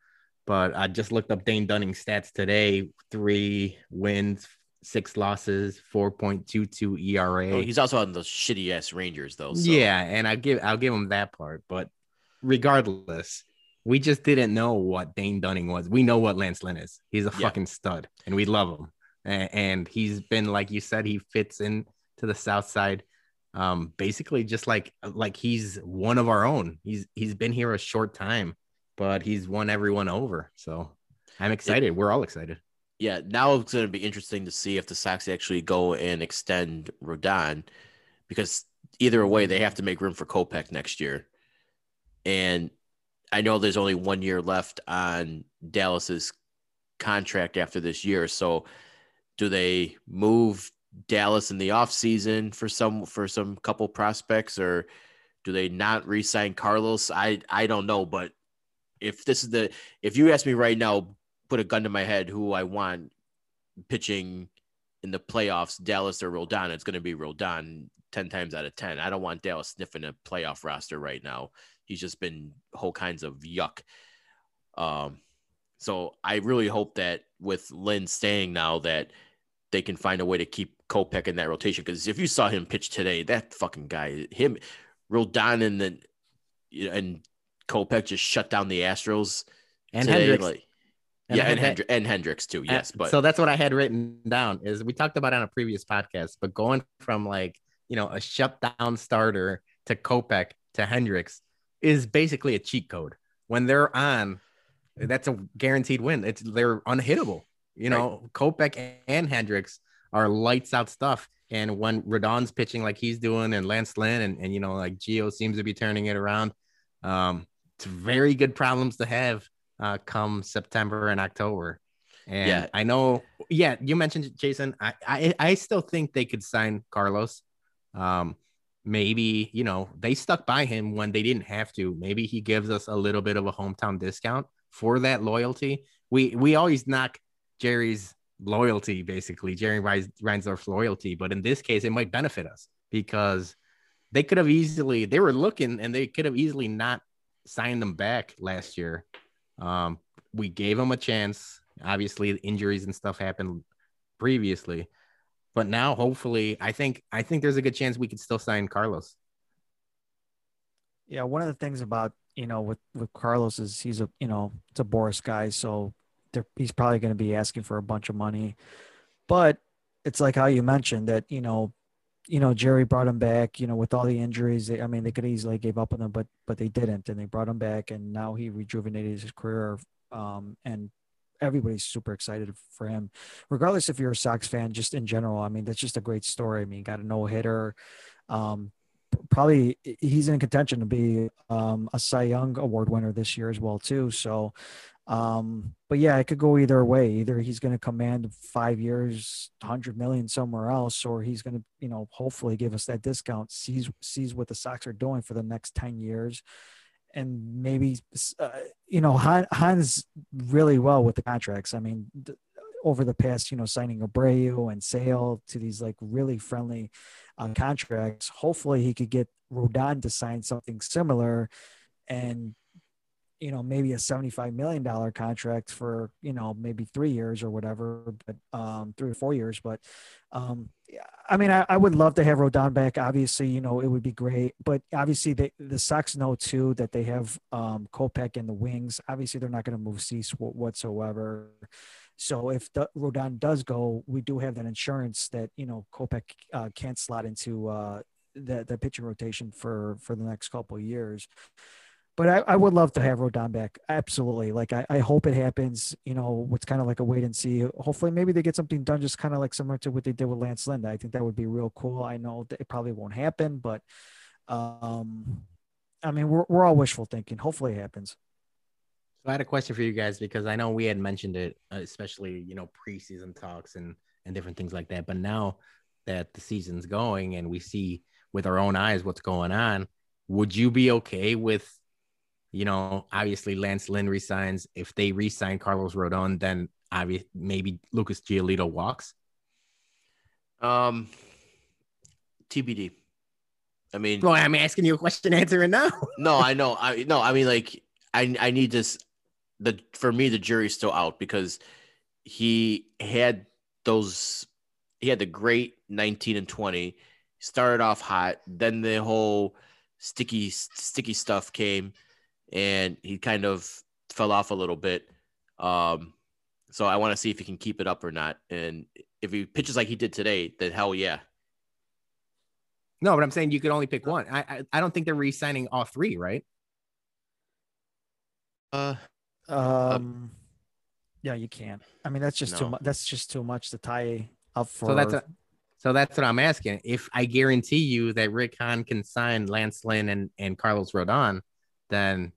But I just looked up Dane Dunning's stats today three wins, six losses, 4.22 ERA. Oh, he's also on those shitty ass Rangers though. So. Yeah, and I give I'll give him that part. But regardless, we just didn't know what Dane Dunning was. We know what Lance Lynn is. He's a Yeah. fucking stud, and we love him. And he's been like you said, he fits in to the South Side. Um, basically just like like he's one of our own. He's he's been here a short time, but he's won everyone over. So I'm excited. We're all excited. yeah, now it's going to be interesting to see if the Sox actually go and extend Rodon because either way, they have to make room for Kopech next year. And I know there's only one year left on Dallas's contract after this year. So do they move Dallas in the offseason for some for some couple prospects or do they not re-sign Carlos? I I don't know, but if this is the if you ask me right now, put a gun to my head who I want pitching in the playoffs, Dallas or Rodon, it's going to be Rodon 10 times out of 10. I don't want Dallas sniffing a playoff roster right now. He's just been whole kinds of yuck. Um, so I really hope that with Lynn staying now that they can find a way to keep Kopech in that rotation. Because if you saw him pitch today, that fucking guy, him, Rodon and then and Kopech just shut down the Astros And today, Hendricks. like- And yeah, and, Hendri- and Hendricks too. Yes, but so that's what I had written down is we talked about on a previous podcast, but going from like you know a shutdown starter to Kopech to Hendricks is basically a cheat code. When they're on, that's a guaranteed win. It's they're unhittable. You know, Kopech and Hendricks are lights out stuff. And when Rodon's pitching like he's doing, and Lance Lynn, and, and you know, like Gio seems to be turning it around, um, it's very good problems to have uh, come September and October. And Yeah. I know, yeah, you mentioned Jason. I, I I still think they could sign Carlos. Um, maybe you know they stuck by him when they didn't have to. Maybe he gives us a little bit of a hometown discount for that loyalty. We we always knock Jerry's loyalty, basically Jerry Reins- Reinsdorf's loyalty, but in this case, it might benefit us because they could have easily they were looking and they could have easily not signed them back last year. Um, we gave them a chance. Obviously, injuries and stuff happened previously, but now hopefully, I think I think there's a good chance we could still sign Carlos. Yeah, one of the things about you know with with Carlos is he's a you know it's a Boras guy, so he's probably going to be asking for a bunch of money. But it's like how you mentioned that you know, you know Jerry brought him back. You know, with all the injuries, they, I mean they could easily gave up on him, but but they didn't, and they brought him back, and now he rejuvenated his career. Um, and everybody's super excited for him, regardless if you're a Sox fan. Just in general, I mean that's just a great story. I mean, got a no hitter. Um, probably he's in contention to be um, a Cy Young Award winner this year as well too. So, um, but yeah, it could go either way. Either he's going to command five years, hundred million somewhere else, or he's going to, you know, hopefully give us that discount. sees sees what the Sox are doing for the next ten years, and maybe, uh, you know, Hahn, Hahn's really well with the contracts. I mean. th- over the past, you know, signing Abreu and Sale to these like really friendly on contracts. Hopefully, he could get Rodon to sign something similar, and you know maybe a seventy-five million dollar contract for you know maybe three years or whatever, but um, three or four years. But um, I mean, I, I would love to have Rodon back. Obviously, you know, it would be great. But obviously, they, the Sox know too that they have um, Kopech in the wings. Obviously, they're not going to move Cease wh- whatsoever. So if the Rodon does go, we do have that insurance that you know Kopech uh, can't slot into uh, the the pitching rotation for for the next couple years. But I, I would love to have Rodon back. Absolutely. Like I, I hope it happens. You know, it's kind of like a wait and see. Hopefully, maybe they get something done, just kind of like similar to what they did with Lance Lynn. I think that would be real cool. I know it probably won't happen, but um, I mean, we're we're all wishful thinking. Hopefully, it happens. So I had a question for you guys because I know we had mentioned it, uh, especially you know preseason talks and and different things like that. But now that the season's going and we see with our own eyes what's going on, would you be okay with, you know, obviously Lance Lynn resigns. If they resign Carlos Rodon, then obviously maybe Lucas Giolito walks. um, TBD. I mean, Well, I'm asking you a question, answering now. no, I know. I no, I mean like I I need this the for me the jury's still out because he had those he had the great 19 and 20 started off hot then the whole sticky sticky stuff came and he kind of fell off a little bit um so I want to see if he can keep it up or not and if he pitches like he did today then hell yeah No, but I'm saying you could only pick one. I I, I don't think they're re-signing all three, right? uh Um, yeah, you can't. I mean, that's just too much. That's just too much to tie up for. So that's a, so that's what I'm asking. If I guarantee you that Rick Hahn can sign Lance Lynn and, and Carlos Rodon, then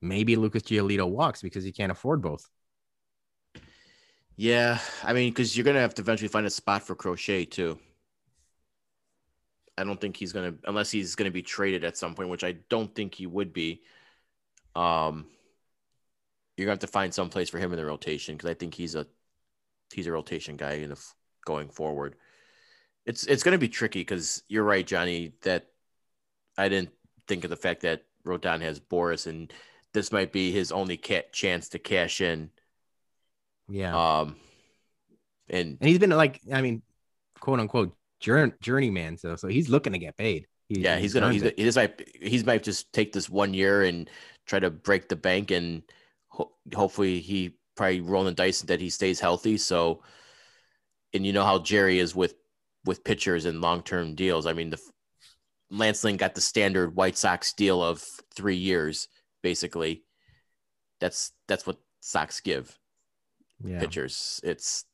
maybe Lucas Giolito walks because he can't afford both. Yeah, I mean, because you're gonna have to eventually find a spot for Crochet too. I don't think he's gonna, unless he's gonna be traded at some point, which I don't think he would be. Um, you're gonna have to find some place for him in the rotation because I think he's a he's a rotation guy in f- going forward. It's it's to be tricky because you're right, Johnny. That I didn't think of the fact that Rodon has Boras and this might be his only chance to cash in. Yeah. Um, and and he's been like, I mean, quote unquote, journey, journeyman. So, so he's looking to get paid. He, yeah, he's gonna he's, just might he's might just take this one year and try to break the bank, and ho- hopefully he probably rolling the dice that he stays healthy. So, and you know how Jerry is with with pitchers and long term deals. I mean, the Lance Lynn got the standard White Sox deal of three years, basically. That's that's what Sox give yeah. pitchers. It's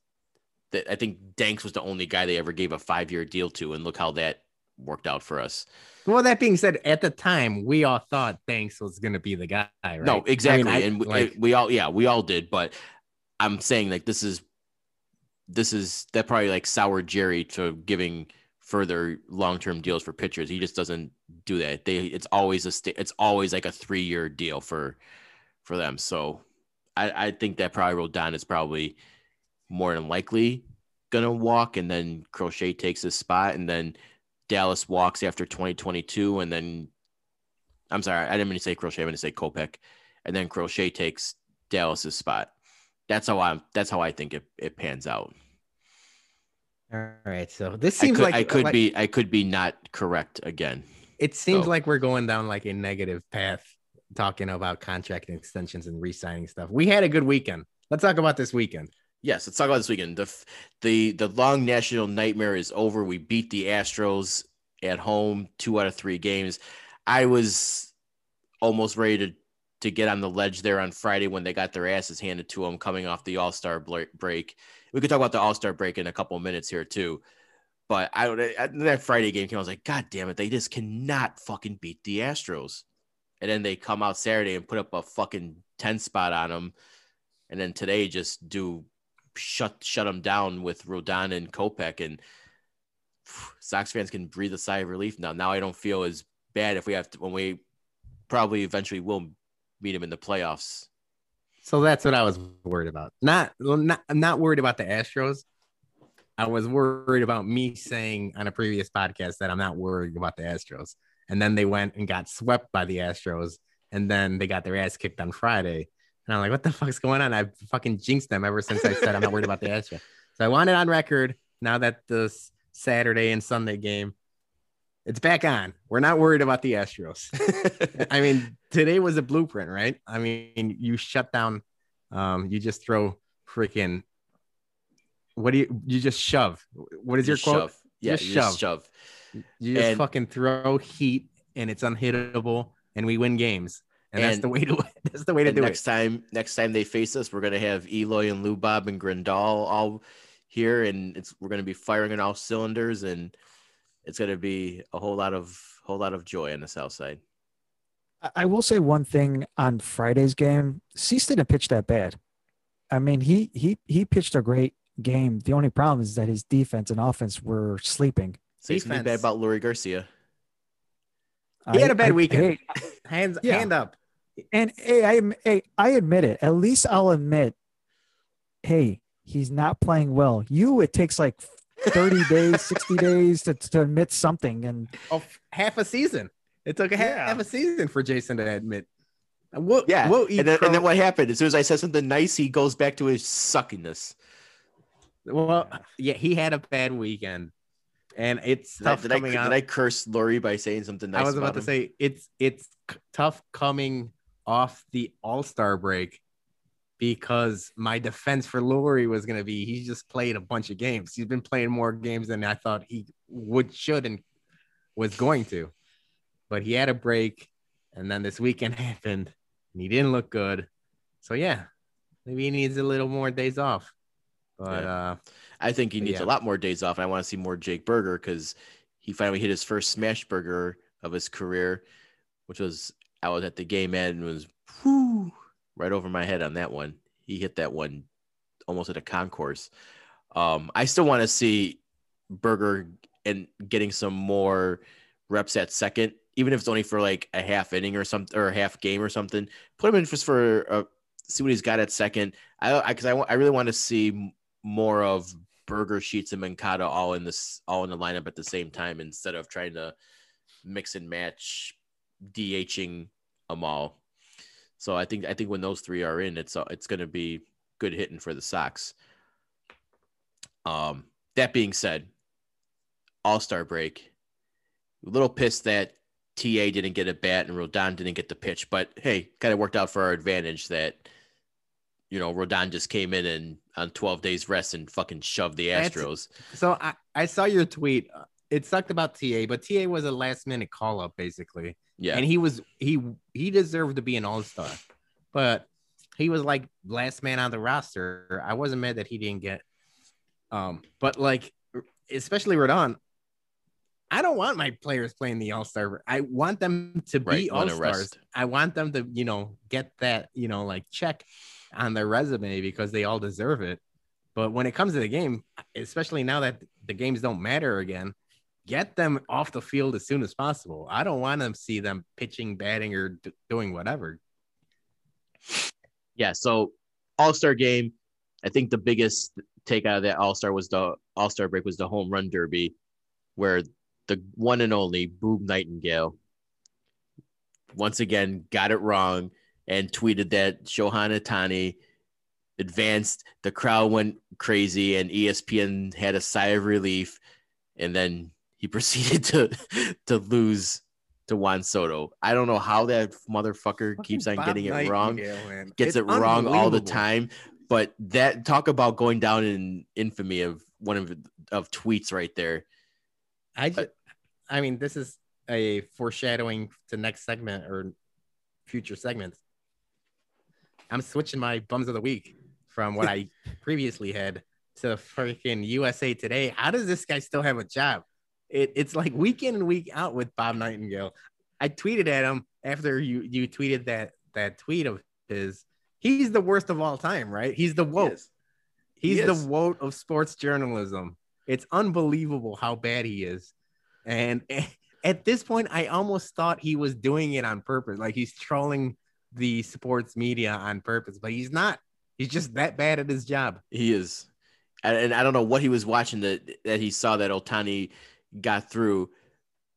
that I think Danks was the only guy they ever gave a five year deal to, and look how that worked out for us. Well, that being said, at the time we all thought Danks was going to be the guy, right? No, exactly, I- and we, like- we all yeah we all did, but I'm saying like this is this is that probably like soured Jerry to giving further long term deals for pitchers. He just doesn't do that. They it's always a sta- it's always like a three year deal for for them. So I I think that probably Rodon is probably more than likely gonna walk, and then Crochet takes his spot, and then Dallas walks after 2022, and then I'm sorry, I didn't mean to say Crochet, I meant to say Kopech, and then Crochet takes Dallas's spot. That's how I that's how I think it, it pans out. All right. So this I seems could, like I could like- be I could be not correct again. It seems So- like we're going down like a negative path, talking about contract extensions and re-signing stuff. We had a good weekend. Let's talk about this weekend. Yes, let's talk about this weekend. The the the long national nightmare is over. We beat the Astros at home, two out of three games. I was almost ready to to get on the ledge there on Friday when they got their asses handed to them coming off the All Star break. We could talk about the All Star break in a couple minutes here too. But I I- that Friday game came. I was like, God damn it! They just cannot fucking beat the Astros. And then they come out Saturday and put up a fucking ten spot on them. And then today just do shut shut them down with Rodon and Kopech, and Sox fans can breathe a sigh of relief now. Now I don't feel as bad if we have to when we probably eventually will meet him in the playoffs. So that's what I was worried about. Not, not, I'm not worried about the Astros. I was worried about me saying on a previous podcast that I'm not worried about the Astros. And then they went and got swept by the Astros. And then they got their ass kicked on Friday. And I'm like, what the fuck's going on? I've fucking jinxed them ever since I said I'm not worried about the Astros. So I want it on record now that this Saturday and Sunday game, it's back on. We're not worried about the Astros. I mean, today was a blueprint, right? I mean, you shut down, um, you just throw freaking. What do you? You just shove. What is your Just quote? shove. Yeah, Just you just shove. You just And- fucking throw heat, and it's unhittable, and we win games. And, that's the way to. That's the way to And do next it. time, next time they face us, we're gonna have Eloy and Lou Bob and Grandal all here, and it's we're gonna be firing on all cylinders, and it's gonna be a whole lot of whole lot of joy on the south side. I- I will say one thing on Friday's game. Cease didn't pitch that bad. I mean, he he he pitched a great game. The only problem is that his defense and offense were sleeping. Say something bad about Leury Garcia. He had a bad I- weekend. hey, Hands, Yeah. hand up. and hey, I hey, I admit it. At least I'll admit, hey, he's not playing well. You, it takes like 30 days, 60 days to, to admit something. And Oh, half a season. It took a half, Yeah. half a season for Jason to admit. We'll, Yeah, we'll eat and then, and then what happened? As soon as I said something nice, he goes back to his suckiness. Well, yeah, he had a bad weekend, and it's tough did, I, coming did. I curse Leury by saying something nice? I was about to him? say it's it's c- tough coming off the All Star break because my defense for Leury was going to be he's just played a bunch of games. He's been playing more games than I thought he would, should, and was going to. But he had a break, and then this weekend happened, and he didn't look good. So yeah, maybe he needs a little more days off. But Yeah. uh, I think he needs yeah. a lot more days off. And I want to see more Jake Burger because he finally hit his first smash burger of his career, which was I was at the game end and was whoo, right over my head on that one. He hit that one almost at a concourse. Um, I still want to see Burger and getting some more reps at second, even if it's only for like a half inning or something or a half game or something. Put him in just for uh, see what he's got at second. I because I, wa- I really want to see more of Burger, Sheets, and Mankata all in this all in the lineup at the same time instead of trying to mix and match DHing them all. So I think I think when those three are in, it's uh, it's going to be good hitting for the Sox. Um, that being said, All Star break, a little pissed that TA didn't get a bat and Rodon didn't get the pitch, but hey, kind of worked out for our advantage that you know Rodon just came in and on 12 days rest and fucking shoved the That's- Astros. So I, I saw your tweet. It sucked about TA, but TA was a last minute call up basically. Yeah, And he was he he deserved to be an all-star. But he was like last man on the roster. I wasn't mad that he didn't get um but like especially Rodon, I don't want my players playing the all-star. I want them to be Right, all-stars. I want them to, you know, get that, you know, like check on their resume because they all deserve it. But when it comes to the game, especially now that the games don't matter again, get them off the field as soon as possible. I don't want to see them pitching, batting, or d- doing whatever. yeah. So All Star game, I think the biggest take out of that All Star was the All Star break was the home run derby, where the one and only Boob Nightingale once again got it wrong and tweeted that Shohei Ohtani advanced. The crowd went crazy, and ESPN had a sigh of relief, and then he proceeded to to lose to Juan Soto. I don't know how that motherfucker keeps on Bob getting it wrong man. gets It's it wrong all the time. But that talk about going down in infamy of one of of tweets right there. I just, I mean, this is a foreshadowing to next segment or future segments. I'm switching my bums of the week from what I previously had to freaking USA Today. How does this guy still have a job? It, it's like week in and week out with Bob Nightingale. I tweeted at him after you you tweeted that that tweet of his. He's the worst of all time, right? He's the woke. He He's the woke of sports journalism. It's unbelievable how bad he is. And at this point, I almost thought he was doing it on purpose. Like he's trolling the sports media on purpose, but he's not. He's just that bad at his job. He is, and, and I don't know what he was watching that that he saw that Ohtani got through,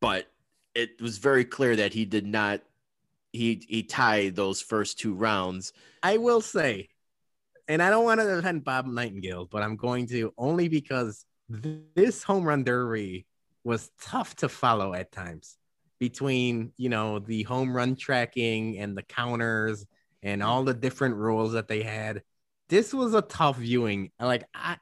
but it was very clear that he did not. He he tied those first two rounds. I will say, and I don't want to defend Bob Nightingale, but I'm going to only because th- this home run derby was tough to follow at times between, you know, the home run tracking and the counters and all the different rules that they had. This was a tough viewing. Like, I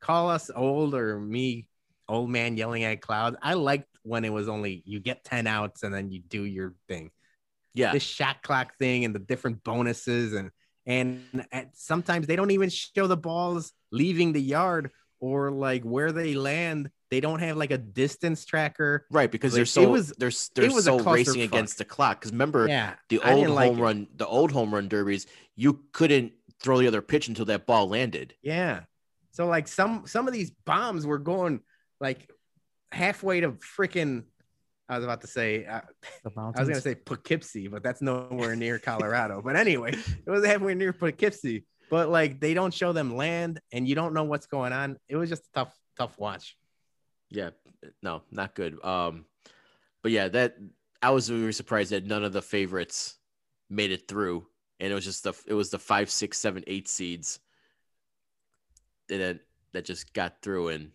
call us old or me, old man yelling at clouds. I liked when it was only you get 10 outs and then you do your thing Yeah, this shot clock thing and the different bonuses and and sometimes they don't even show the balls leaving the yard or like where they land. They don't have like a distance tracker. right. Because Like, they're it so was- they're they're was a so racing clusterfuck. against the clock. Because remember Yeah, the old didn't like home it. run, the old home run derbies, you couldn't throw the other pitch until that ball landed. yeah. So like some some of these bombs were going like halfway to freaking. I was about to say. Uh, I was gonna say Poughkeepsie, but that's nowhere near Colorado. but anyway, it was halfway near Poughkeepsie. But like they don't show them land, and you don't know what's going on. It was just a tough, tough watch. Yeah, no, not good. Um, but yeah, that I was really surprised that none of the favorites made it through, and it was just the it was the five, six, seven, eight seeds that that just got through, and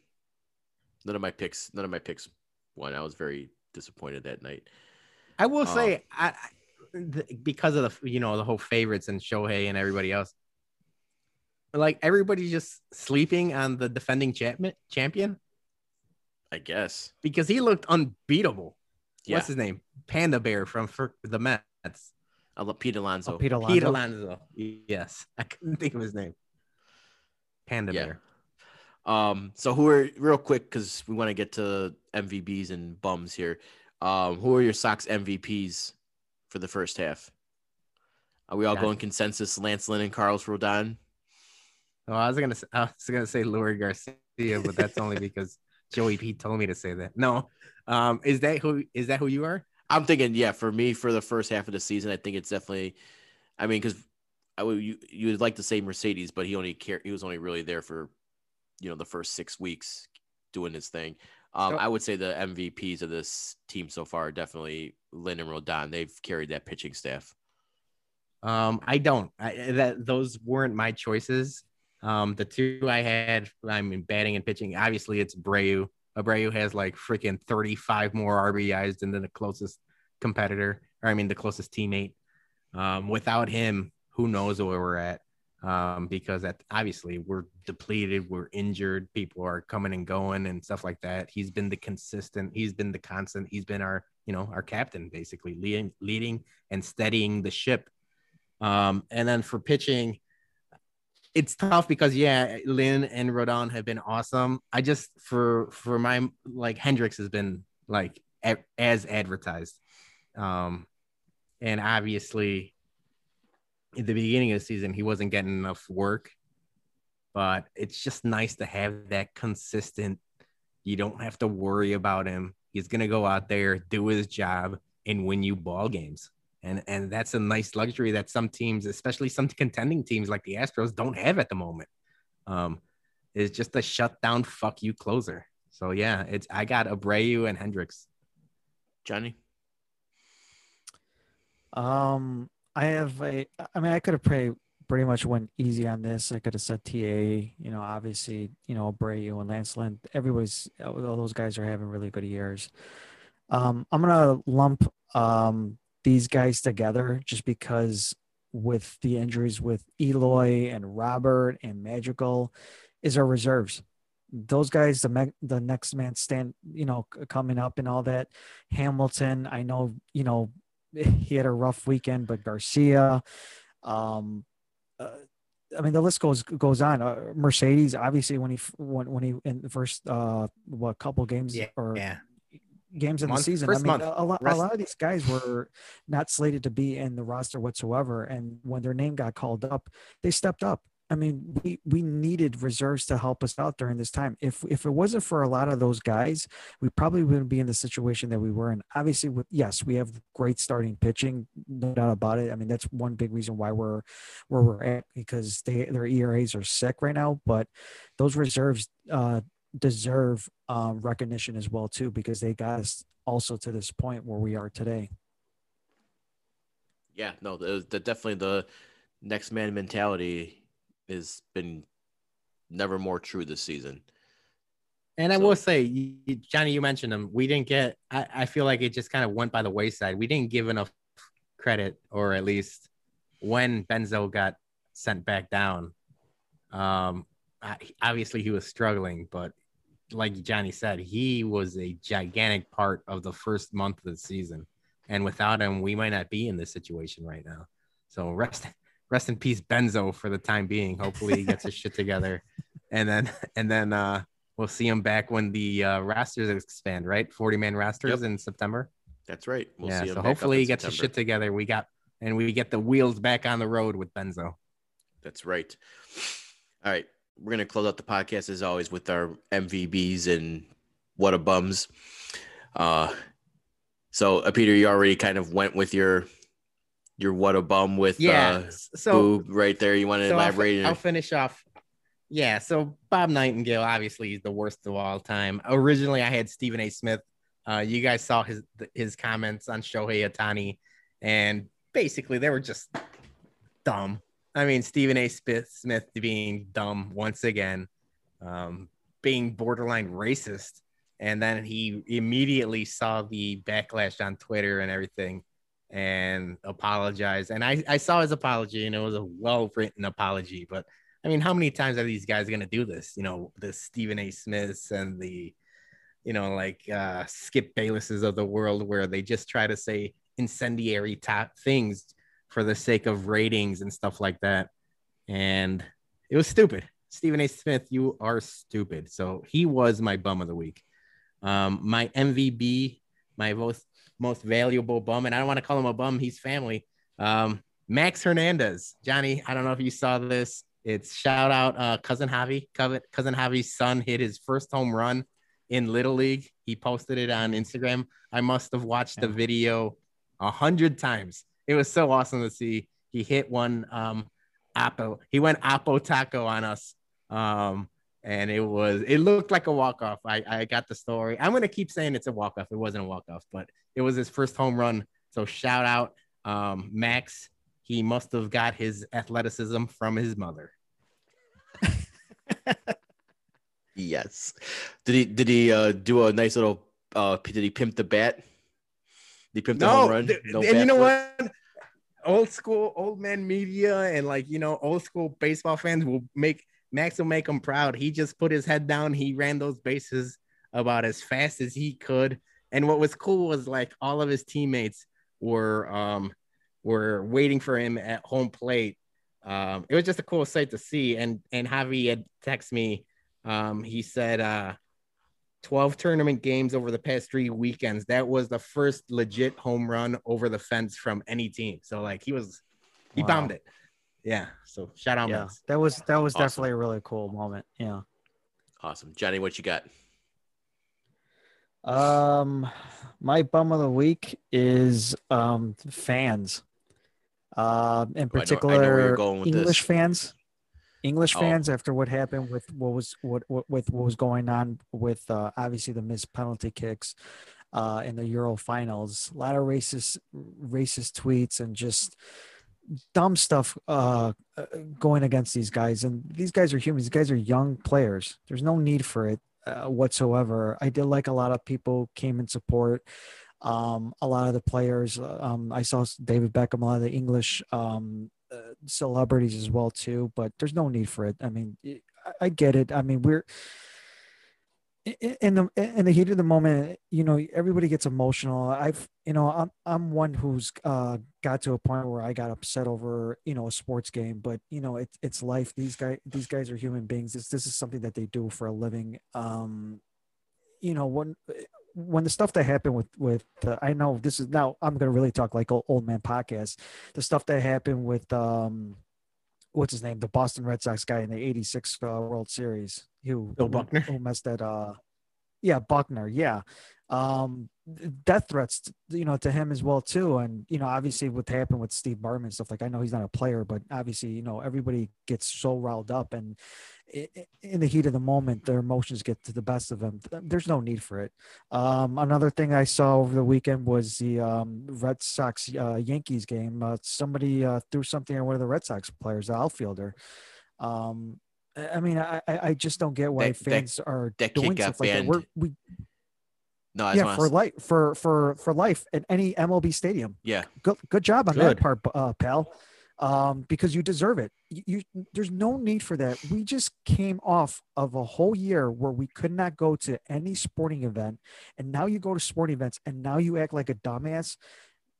none of my picks, none of my picks won. I was very disappointed that night. I will Oh. say, um, I, I th- because of the you know the whole favorites and Shohei and everybody else, like everybody's just sleeping on the defending champion champion I guess. because he looked unbeatable. Yeah, What's his name? Panda Bear from for the Mets. I love Pete Alonso. Oh, Pete Alonso. Pete Alonso. Yes, I couldn't think of his name. Panda Yeah. Bear. Um, so who are real quick because we want to get to MVBs and bums here. Um, who are your Sox MVPs for the first half? Are we all Yeah. going consensus? Lance Lynn and Carlos Rodon. Oh, I was gonna say, I was gonna say Leury Garcia, but that's only because Joey P told me to say that. No, um, is that who is that who you are? I'm thinking, yeah, for me for the first half of the season, I think it's definitely. I mean, because I would you you would like to say Mercedes, but he only care he was only really there for you know the first six weeks doing his thing. Um, I would say the MVPs of this team so far are definitely Lynn and Rodon. They've carried that pitching staff. Um, I don't. I, that those weren't my choices. Um, the two I had, I mean, batting and pitching. Obviously, it's Abreu. Abreu has like freaking 35 more RBIs than the closest competitor, or I mean, the closest teammate. Um, without him, who knows where we're at? Um, because that obviously we're depleted, we're injured, people are coming and going and stuff like that. He's been the consistent, he's been the constant, he's been our, you know, our captain basically leading, leading and steadying the ship. Um, and then for pitching, it's tough because yeah, Lynn and Rodon have been awesome. I just for for my like Hendricks has been like a, as advertised. Um, and obviously at the beginning of the season he wasn't getting enough work, but it's just nice to have that consistent. You don't have to worry about him. He's gonna go out there, do his job, and win you ball games and and that's a nice luxury that some teams, especially some contending teams like the Astros, don't have at the moment. Um, is just a shutdown fuck you closer. So yeah, it's I got Abreu and Hendricks. Johnny, Um, I have a. I mean, I could have pretty pretty much went easy on this. I could have said TA. You know, obviously, you know, Abreu and Lance Lynn. Everybody's all those guys are having really good years. Um, I'm gonna lump um these guys together just because with the injuries with Eloy and Robert and Madrigal is our reserves. Those guys, the me- the next man stand, you know, coming up and all that. Hamilton, I know, you know, he had a rough weekend, but Garcia, um, uh, I mean, the list goes goes on. Uh, Mercedes, obviously, when he when when he in the first uh what couple games or yeah. games in Month- the season. first I mean, month. a, a lot, a lot of these guys were not slated to be in the roster whatsoever, and when their name got called up, they stepped up. I mean, we we needed reserves to help us out during this time. If if it wasn't for a lot of those guys, we probably wouldn't be in the situation that we were in. Obviously, with yes, we have great starting pitching, no doubt about it. I mean, that's one big reason why we're where we're at because they their ERAs are sick right now. But those reserves uh, deserve um, recognition as well too because they got us also to this point where we are today. yeah, no, the, the definitely the next man mentality has been never more true this season. And I So- will say, you, Johnny, you mentioned him. We didn't get. I, I feel like it just kind of went by the wayside. We didn't give enough credit, or at least when Benzo got sent back down. Um, I, obviously he was struggling, but like Johnny said, he was a gigantic part of the first month of the season. And without him, we might not be in this situation right now. So rest, rest in peace, Benzo, for the time being. Hopefully he gets his shit together, and then and then uh, we'll see him back when the uh, rosters expand, right? Forty man rosters in September. That's right. We'll yeah. see So hopefully he gets his shit together. We got and we get the wheels back on the road with Benzo. That's right. All right. We're going to close out the podcast as always with our MVBs and what a bums. Uh, so, uh, Peter, you already kind of went with your your what a bum with Yeah. uh, so Boob right there. You want to so I'll elaborate? I'll, finish off. Yeah, so Bob Nightingale, obviously, is the worst of all time. Originally, I had Stephen A. Smith. Uh, you guys saw his his comments on Shohei Ohtani, and basically they were just dumb. I mean, Stephen A. Smith, Smith being dumb once again, um, being borderline racist, and then he immediately saw the backlash on Twitter and everything, and apologized. And I I saw his apology, and it was a well written apology, but. I mean, how many times are these guys going to do this? You know, the Stephen A. Smiths and the, you know, like uh, Skip Baylesses of the world, where they just try to say incendiary top things for the sake of ratings and stuff like that. And it was stupid. Stephen A. Smith, you are stupid. So he was my bum of the week. Um, my MVB, my most most valuable bum, and I don't want to call him a bum. He's family. Um, Max Hernandez, Johnny. I don't know if you saw this. It's shout out uh, cousin Javi. Cousin Javi's son hit his first home run in Little League. He posted it on Instagram. I must have watched the video a hundred times. It was so awesome to see. He hit one um Oppo. He went Oppo Taco on us. Um and it was it looked like a walk off. I I got the story. I'm gonna keep saying it's a walk off. It wasn't a walk off, but it was his first home run. So shout out um, Max. He must have got his athleticism from his mother. Yes. Did he did he uh, do a nice little uh did he pimp the bat? Did he pimp the No, home run? th- No and you know flip? what? Old school, old man media, and like you know, old school baseball fans will make Max will make him proud. He just put his head down. He ran those bases about as fast as he could. And what was cool was like all of his teammates were um were waiting for him at home plate. Um, it was just a cool sight to see. And and Javi had texted me. Um, he said uh 12 tournament games over the past three weekends. That was the first legit home run over the fence from any team. So like he was he Wow. bombed it. Yeah. So shout out Yeah, Max. that was that was Awesome. definitely a really cool moment. Yeah. Awesome. Johnny, what you got? Um, my bum of the week is um fans. Uh, in I know- I know particular, going with English this. fans. English Oh. fans after what happened with what was what, what with what was going on with uh, obviously the missed penalty kicks uh, in the Euro finals. A lot of racist racist tweets and just dumb stuff uh, uh, going against these guys. And these guys are humans. These guys are young players. There's no need for it uh, whatsoever. I did like a lot of people came in support. Um, a lot of the players, um, I saw David Beckham, a lot of the English um, uh, celebrities as well too. But there's no need for it. I mean, I, I get it. I mean, we're in the in the heat of the moment. You know, everybody gets emotional. I've you know, I'm I'm one who's uh, got to a point where I got upset over you know a sports game. But you know, it's it's life. These guys these guys are human beings. This this is something that they do for a living. Um, you know when when the stuff that happened with with uh, I know this is now I'm gonna really talk like old, old man podcast. The stuff that happened with um, what's his name, the Boston Red Sox guy in the '86 uh, World Series, who Bill Buckner? who messed that. Uh, yeah, Buckner. Yeah, um, death threats, you know, to him as well too. And you know, obviously, what happened with Steve Bartman and stuff like, I know he's not a player, but obviously, you know, everybody gets so riled up, and in the heat of the moment, their emotions get to the best of them. There's no need for it. Um, another thing I saw over the weekend was the um, Red Sox uh, Yankees game. Uh, somebody uh, threw something at one of the Red Sox players, the outfielder. Um, I mean, I, I just don't get why That- that- fans are that doing stuff like that. We're, we No, I yeah for life for for for life at any MLB stadium. yeah. Good good job on Good. that part, uh, pal. Um, because you deserve it. You, you there's no need for that. We just came off of a whole year where we could not go to any sporting event, and now you go to sporting events, and now you act like a dumbass.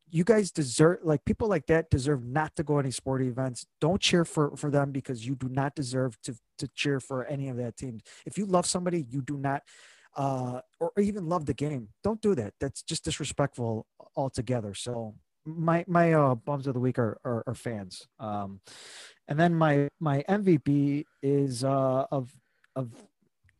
You guys deserve like people like that deserve not to go to any sporting events. Don't cheer for for them because you do not deserve to to cheer for any of that team. If you love somebody, you do not uh, or even love the game. Don't do that. That's just disrespectful altogether. So my my uh, bums of the week are are, are fans. Um, and then my my MVP is uh, of of.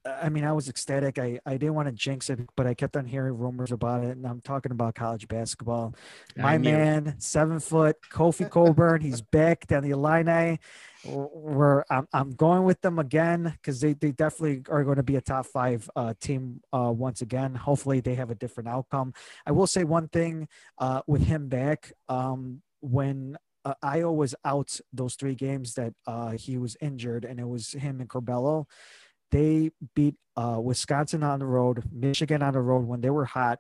I mean, I was ecstatic. I, I didn't want to jinx it, but I kept on hearing rumors about it, and I'm talking about college basketball. My it. man, seven foot, Kofi Cockburn, he's back down the Illini. We're I'm, I'm going with them again because they, they definitely are going to be a top five uh, team uh, once again. Hopefully, they have a different outcome. I will say one thing uh, with him back um, when uh, Ayo was out those three games that uh, he was injured, and it was him and Curbelo. They beat uh, Wisconsin on the road, Michigan on the road when they were hot.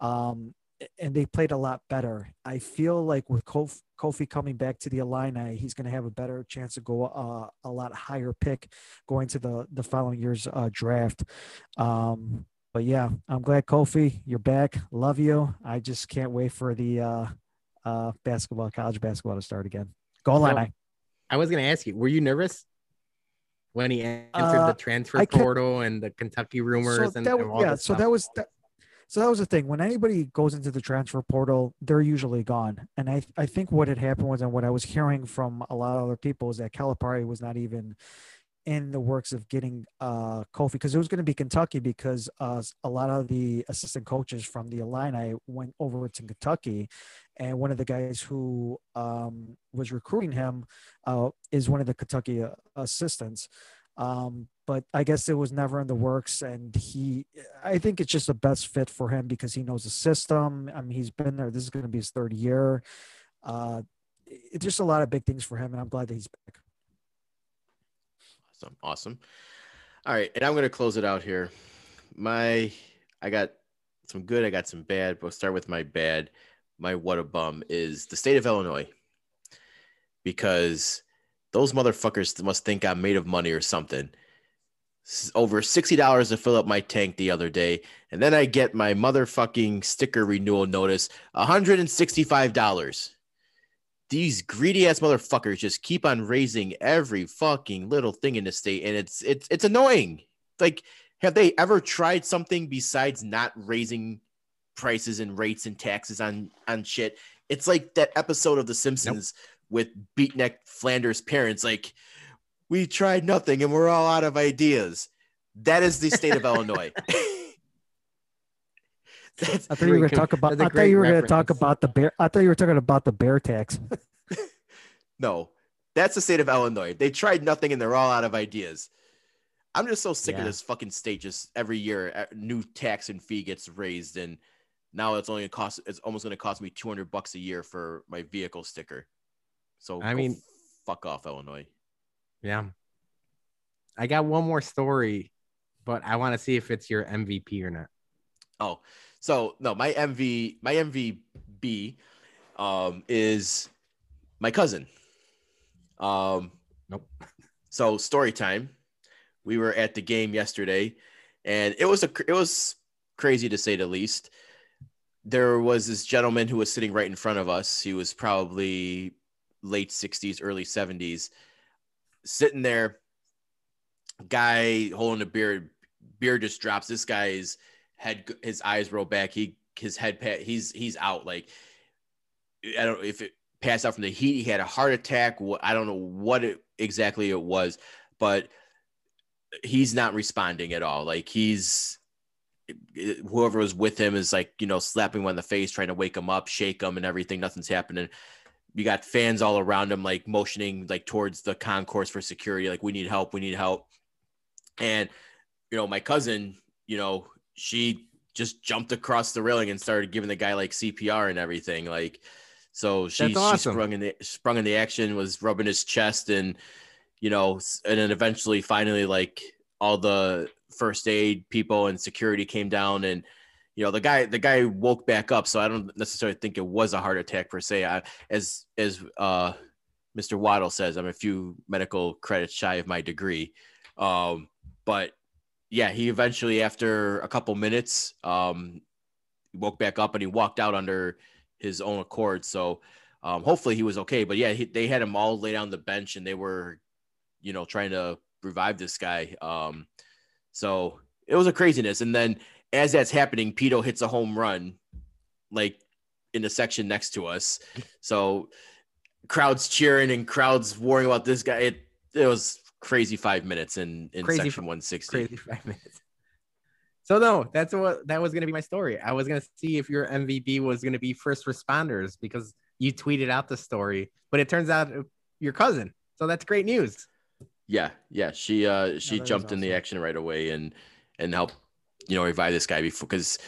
Um, and they played a lot better. I feel like with Kof- Kofi coming back to the Illini, he's going to have a better chance to go uh, a lot higher pick going to the the following year's uh, draft. Um, but yeah, I'm glad Kofi, you're back. Love you. I just can't wait for the uh, uh, basketball, college basketball to start again. Go So, Illini. I was gonna ask you, were you nervous when he entered Uh, the transfer portal and the Kentucky rumors so and, that and all yeah so stuff? that was that so that was the thing when anybody goes into the transfer portal they're usually gone and i i think what had happened was and what i was hearing from a lot of other people is that calipari was not even in the works of getting uh kofi because it was going to be kentucky because uh a lot of the assistant coaches from the illini went over to kentucky and one of the guys who um was recruiting him uh is one of the kentucky uh, assistants um but I guess it was never in the works. And he, I think it's just the best fit for him because he knows the system. I mean, he's been there. This is going to be his third year. Uh, it's just a lot of big things for him, and I'm glad that he's back. Awesome, awesome. All right, and I'm going to close it out here. My, I got some good, I got some bad. We'll start with my bad. My what a bum is the state of Illinois because those motherfuckers must think I'm made of money or something. Over $60 to fill up my tank the other day. And then I get my motherfucking sticker renewal notice $165. These greedy ass motherfuckers just keep on raising every fucking little thing in the state. And it's it's it's annoying. Like, have they ever tried something besides not raising prices and rates and taxes on on shit? It's like that episode of The Simpsons nope with beatnik Flanders parents. Like, we tried nothing and we're all out of ideas. That is the state of Illinois. That's I thought you were going to talk about. I thought you were going to talk about the bear. I thought you were talking about the bear tax. no, that's the state of Illinois. They tried nothing and they're all out of ideas. I'm just so sick yeah. of this fucking state. Just every year, a new tax and fee gets raised, and now it's only going to cost. It's almost going to cost me 200 bucks a year for my vehicle sticker. So I mean, fuck off, Illinois. Yeah. I got one more story, but I want to see if it's your MVP or not. Oh, so no, my MV, my MVP, um, is my cousin. Um, nope. So story time. We were at the game yesterday, and it was a it was crazy to say the least. There was this gentleman who was sitting right in front of us. He was probably late 60s, early 70s, sitting there, guy holding a beard, beard just drops. This guy's head, his eyes roll back. He, his head, he's, he's out. Like, I don't know if it passed out from the heat. He had a heart attack. I don't know what it exactly it was, but he's not responding at all. Like he's, whoever was with him is like, you know, slapping him on the face, trying to wake him up, shake him and everything. Nothing's happening you got fans all around him like motioning like towards the concourse for security like we need help we need help and you know my cousin you know she just jumped across the railing and started giving the guy like cpr and everything like so she, awesome. she sprung in the sprung in the action was rubbing his chest and you know and then eventually finally like all the first aid people and security came down and you know the guy the guy woke back up so i don't necessarily think it was a heart attack per se I, as as uh, mr waddle says i'm a few medical credits shy of my degree um, but yeah he eventually after a couple minutes um, woke back up and he walked out under his own accord so um, hopefully he was okay but yeah he, they had him all lay down the bench and they were you know trying to revive this guy um, so it was a craziness and then as that's happening, Pito hits a home run, like in the section next to us. So crowds cheering and crowds worrying about this guy. It it was crazy five minutes in in crazy, section 160. Crazy five minutes. So no, that's what that was gonna be my story. I was gonna see if your MVP was gonna be first responders because you tweeted out the story, but it turns out your cousin. So that's great news. Yeah, yeah. She uh she jumped awesome. in the action right away and and helped you know, revive this guy before because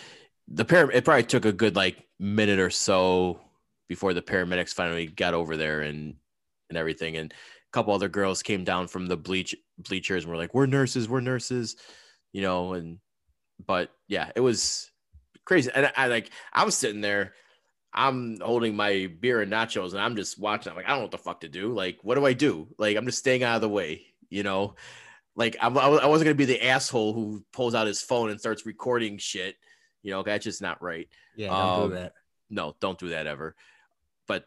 the param it probably took a good like minute or so before the paramedics finally got over there and and everything. And couple other girls came down from the bleach bleachers and were like, "We're nurses, we're nurses," you know. And but yeah, it was crazy. And I, I like I'm sitting there, I'm holding my beer and nachos, and I'm just watching. I'm like, I don't know what the fuck to do. Like, what do I do? Like, I'm just staying out of the way, you know. Like I, I wasn't gonna be the asshole who pulls out his phone and starts recording shit. You know, that's just not right. Yeah, don't um, do that. No, don't do that ever. But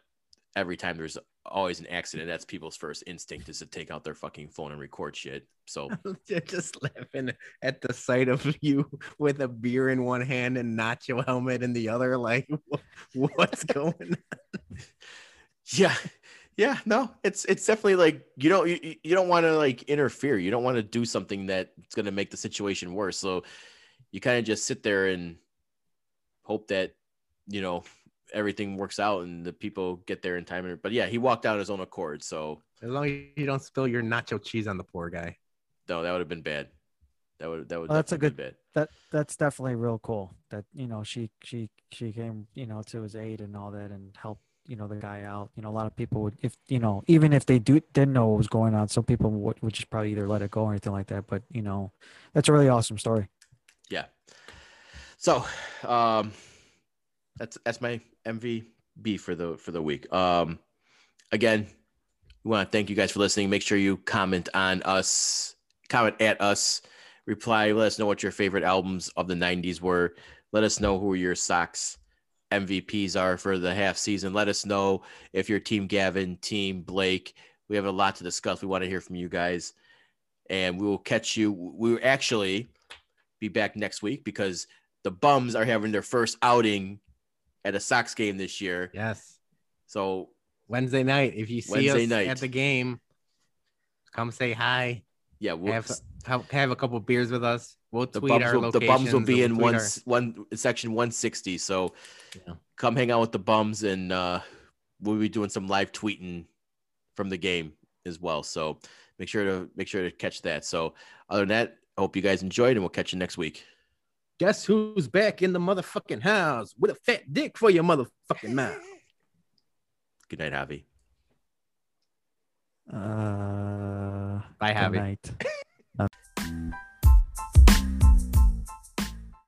every time there's always an accident, that's people's first instinct is to take out their fucking phone and record shit. So just laughing at the sight of you with a beer in one hand and nacho helmet in the other. Like, what's going on? Yeah, yeah, no, it's it's definitely like you don't you, you don't want to like interfere. You don't want to do something that's going to make the situation worse. So you kind of just sit there and hope that you know everything works out and the people get there in time. But yeah, he walked out his own accord. So as long as you don't spill your nacho cheese on the poor guy. No, that would have been bad. That would that would Well, that's a good bit. That that's definitely real cool. That you know she she she came you know to his aid and all that and helped you know the guy out. You know a lot of people would if you know even if they do didn't know what was going on, some people would, would just probably either let it go or anything like that. But you know that's a really awesome story. Yeah. So, um, that's that's my MVB for the for the week. Um, again, we want to thank you guys for listening. Make sure you comment on us, comment at us, reply. Let us know what your favorite albums of the '90s were. Let us know who your Sox MVPs are for the half season. Let us know if you're Team Gavin, Team Blake. We have a lot to discuss. We want to hear from you guys, and we will catch you. We will actually be back next week because the Bums are having their first outing at a Sox game this year. Yes. So Wednesday night. If you see Wednesday us night. at the game, come say hi. yeah, we'll, Have, have have a couple beers with us. We'll the tweet bums our will, the bums will be in one our- one section 160. So Yeah. come hang out with the bums and uh, we'll be doing some live tweeting from the game as well. So make sure to make sure to catch that. So other than that, I hope you guys enjoyed and we'll catch you next week. Guess who's back in the motherfucking house with a fat dick for your motherfucking mouth? Good night, Javi. Uh, Bye, good Javi. night.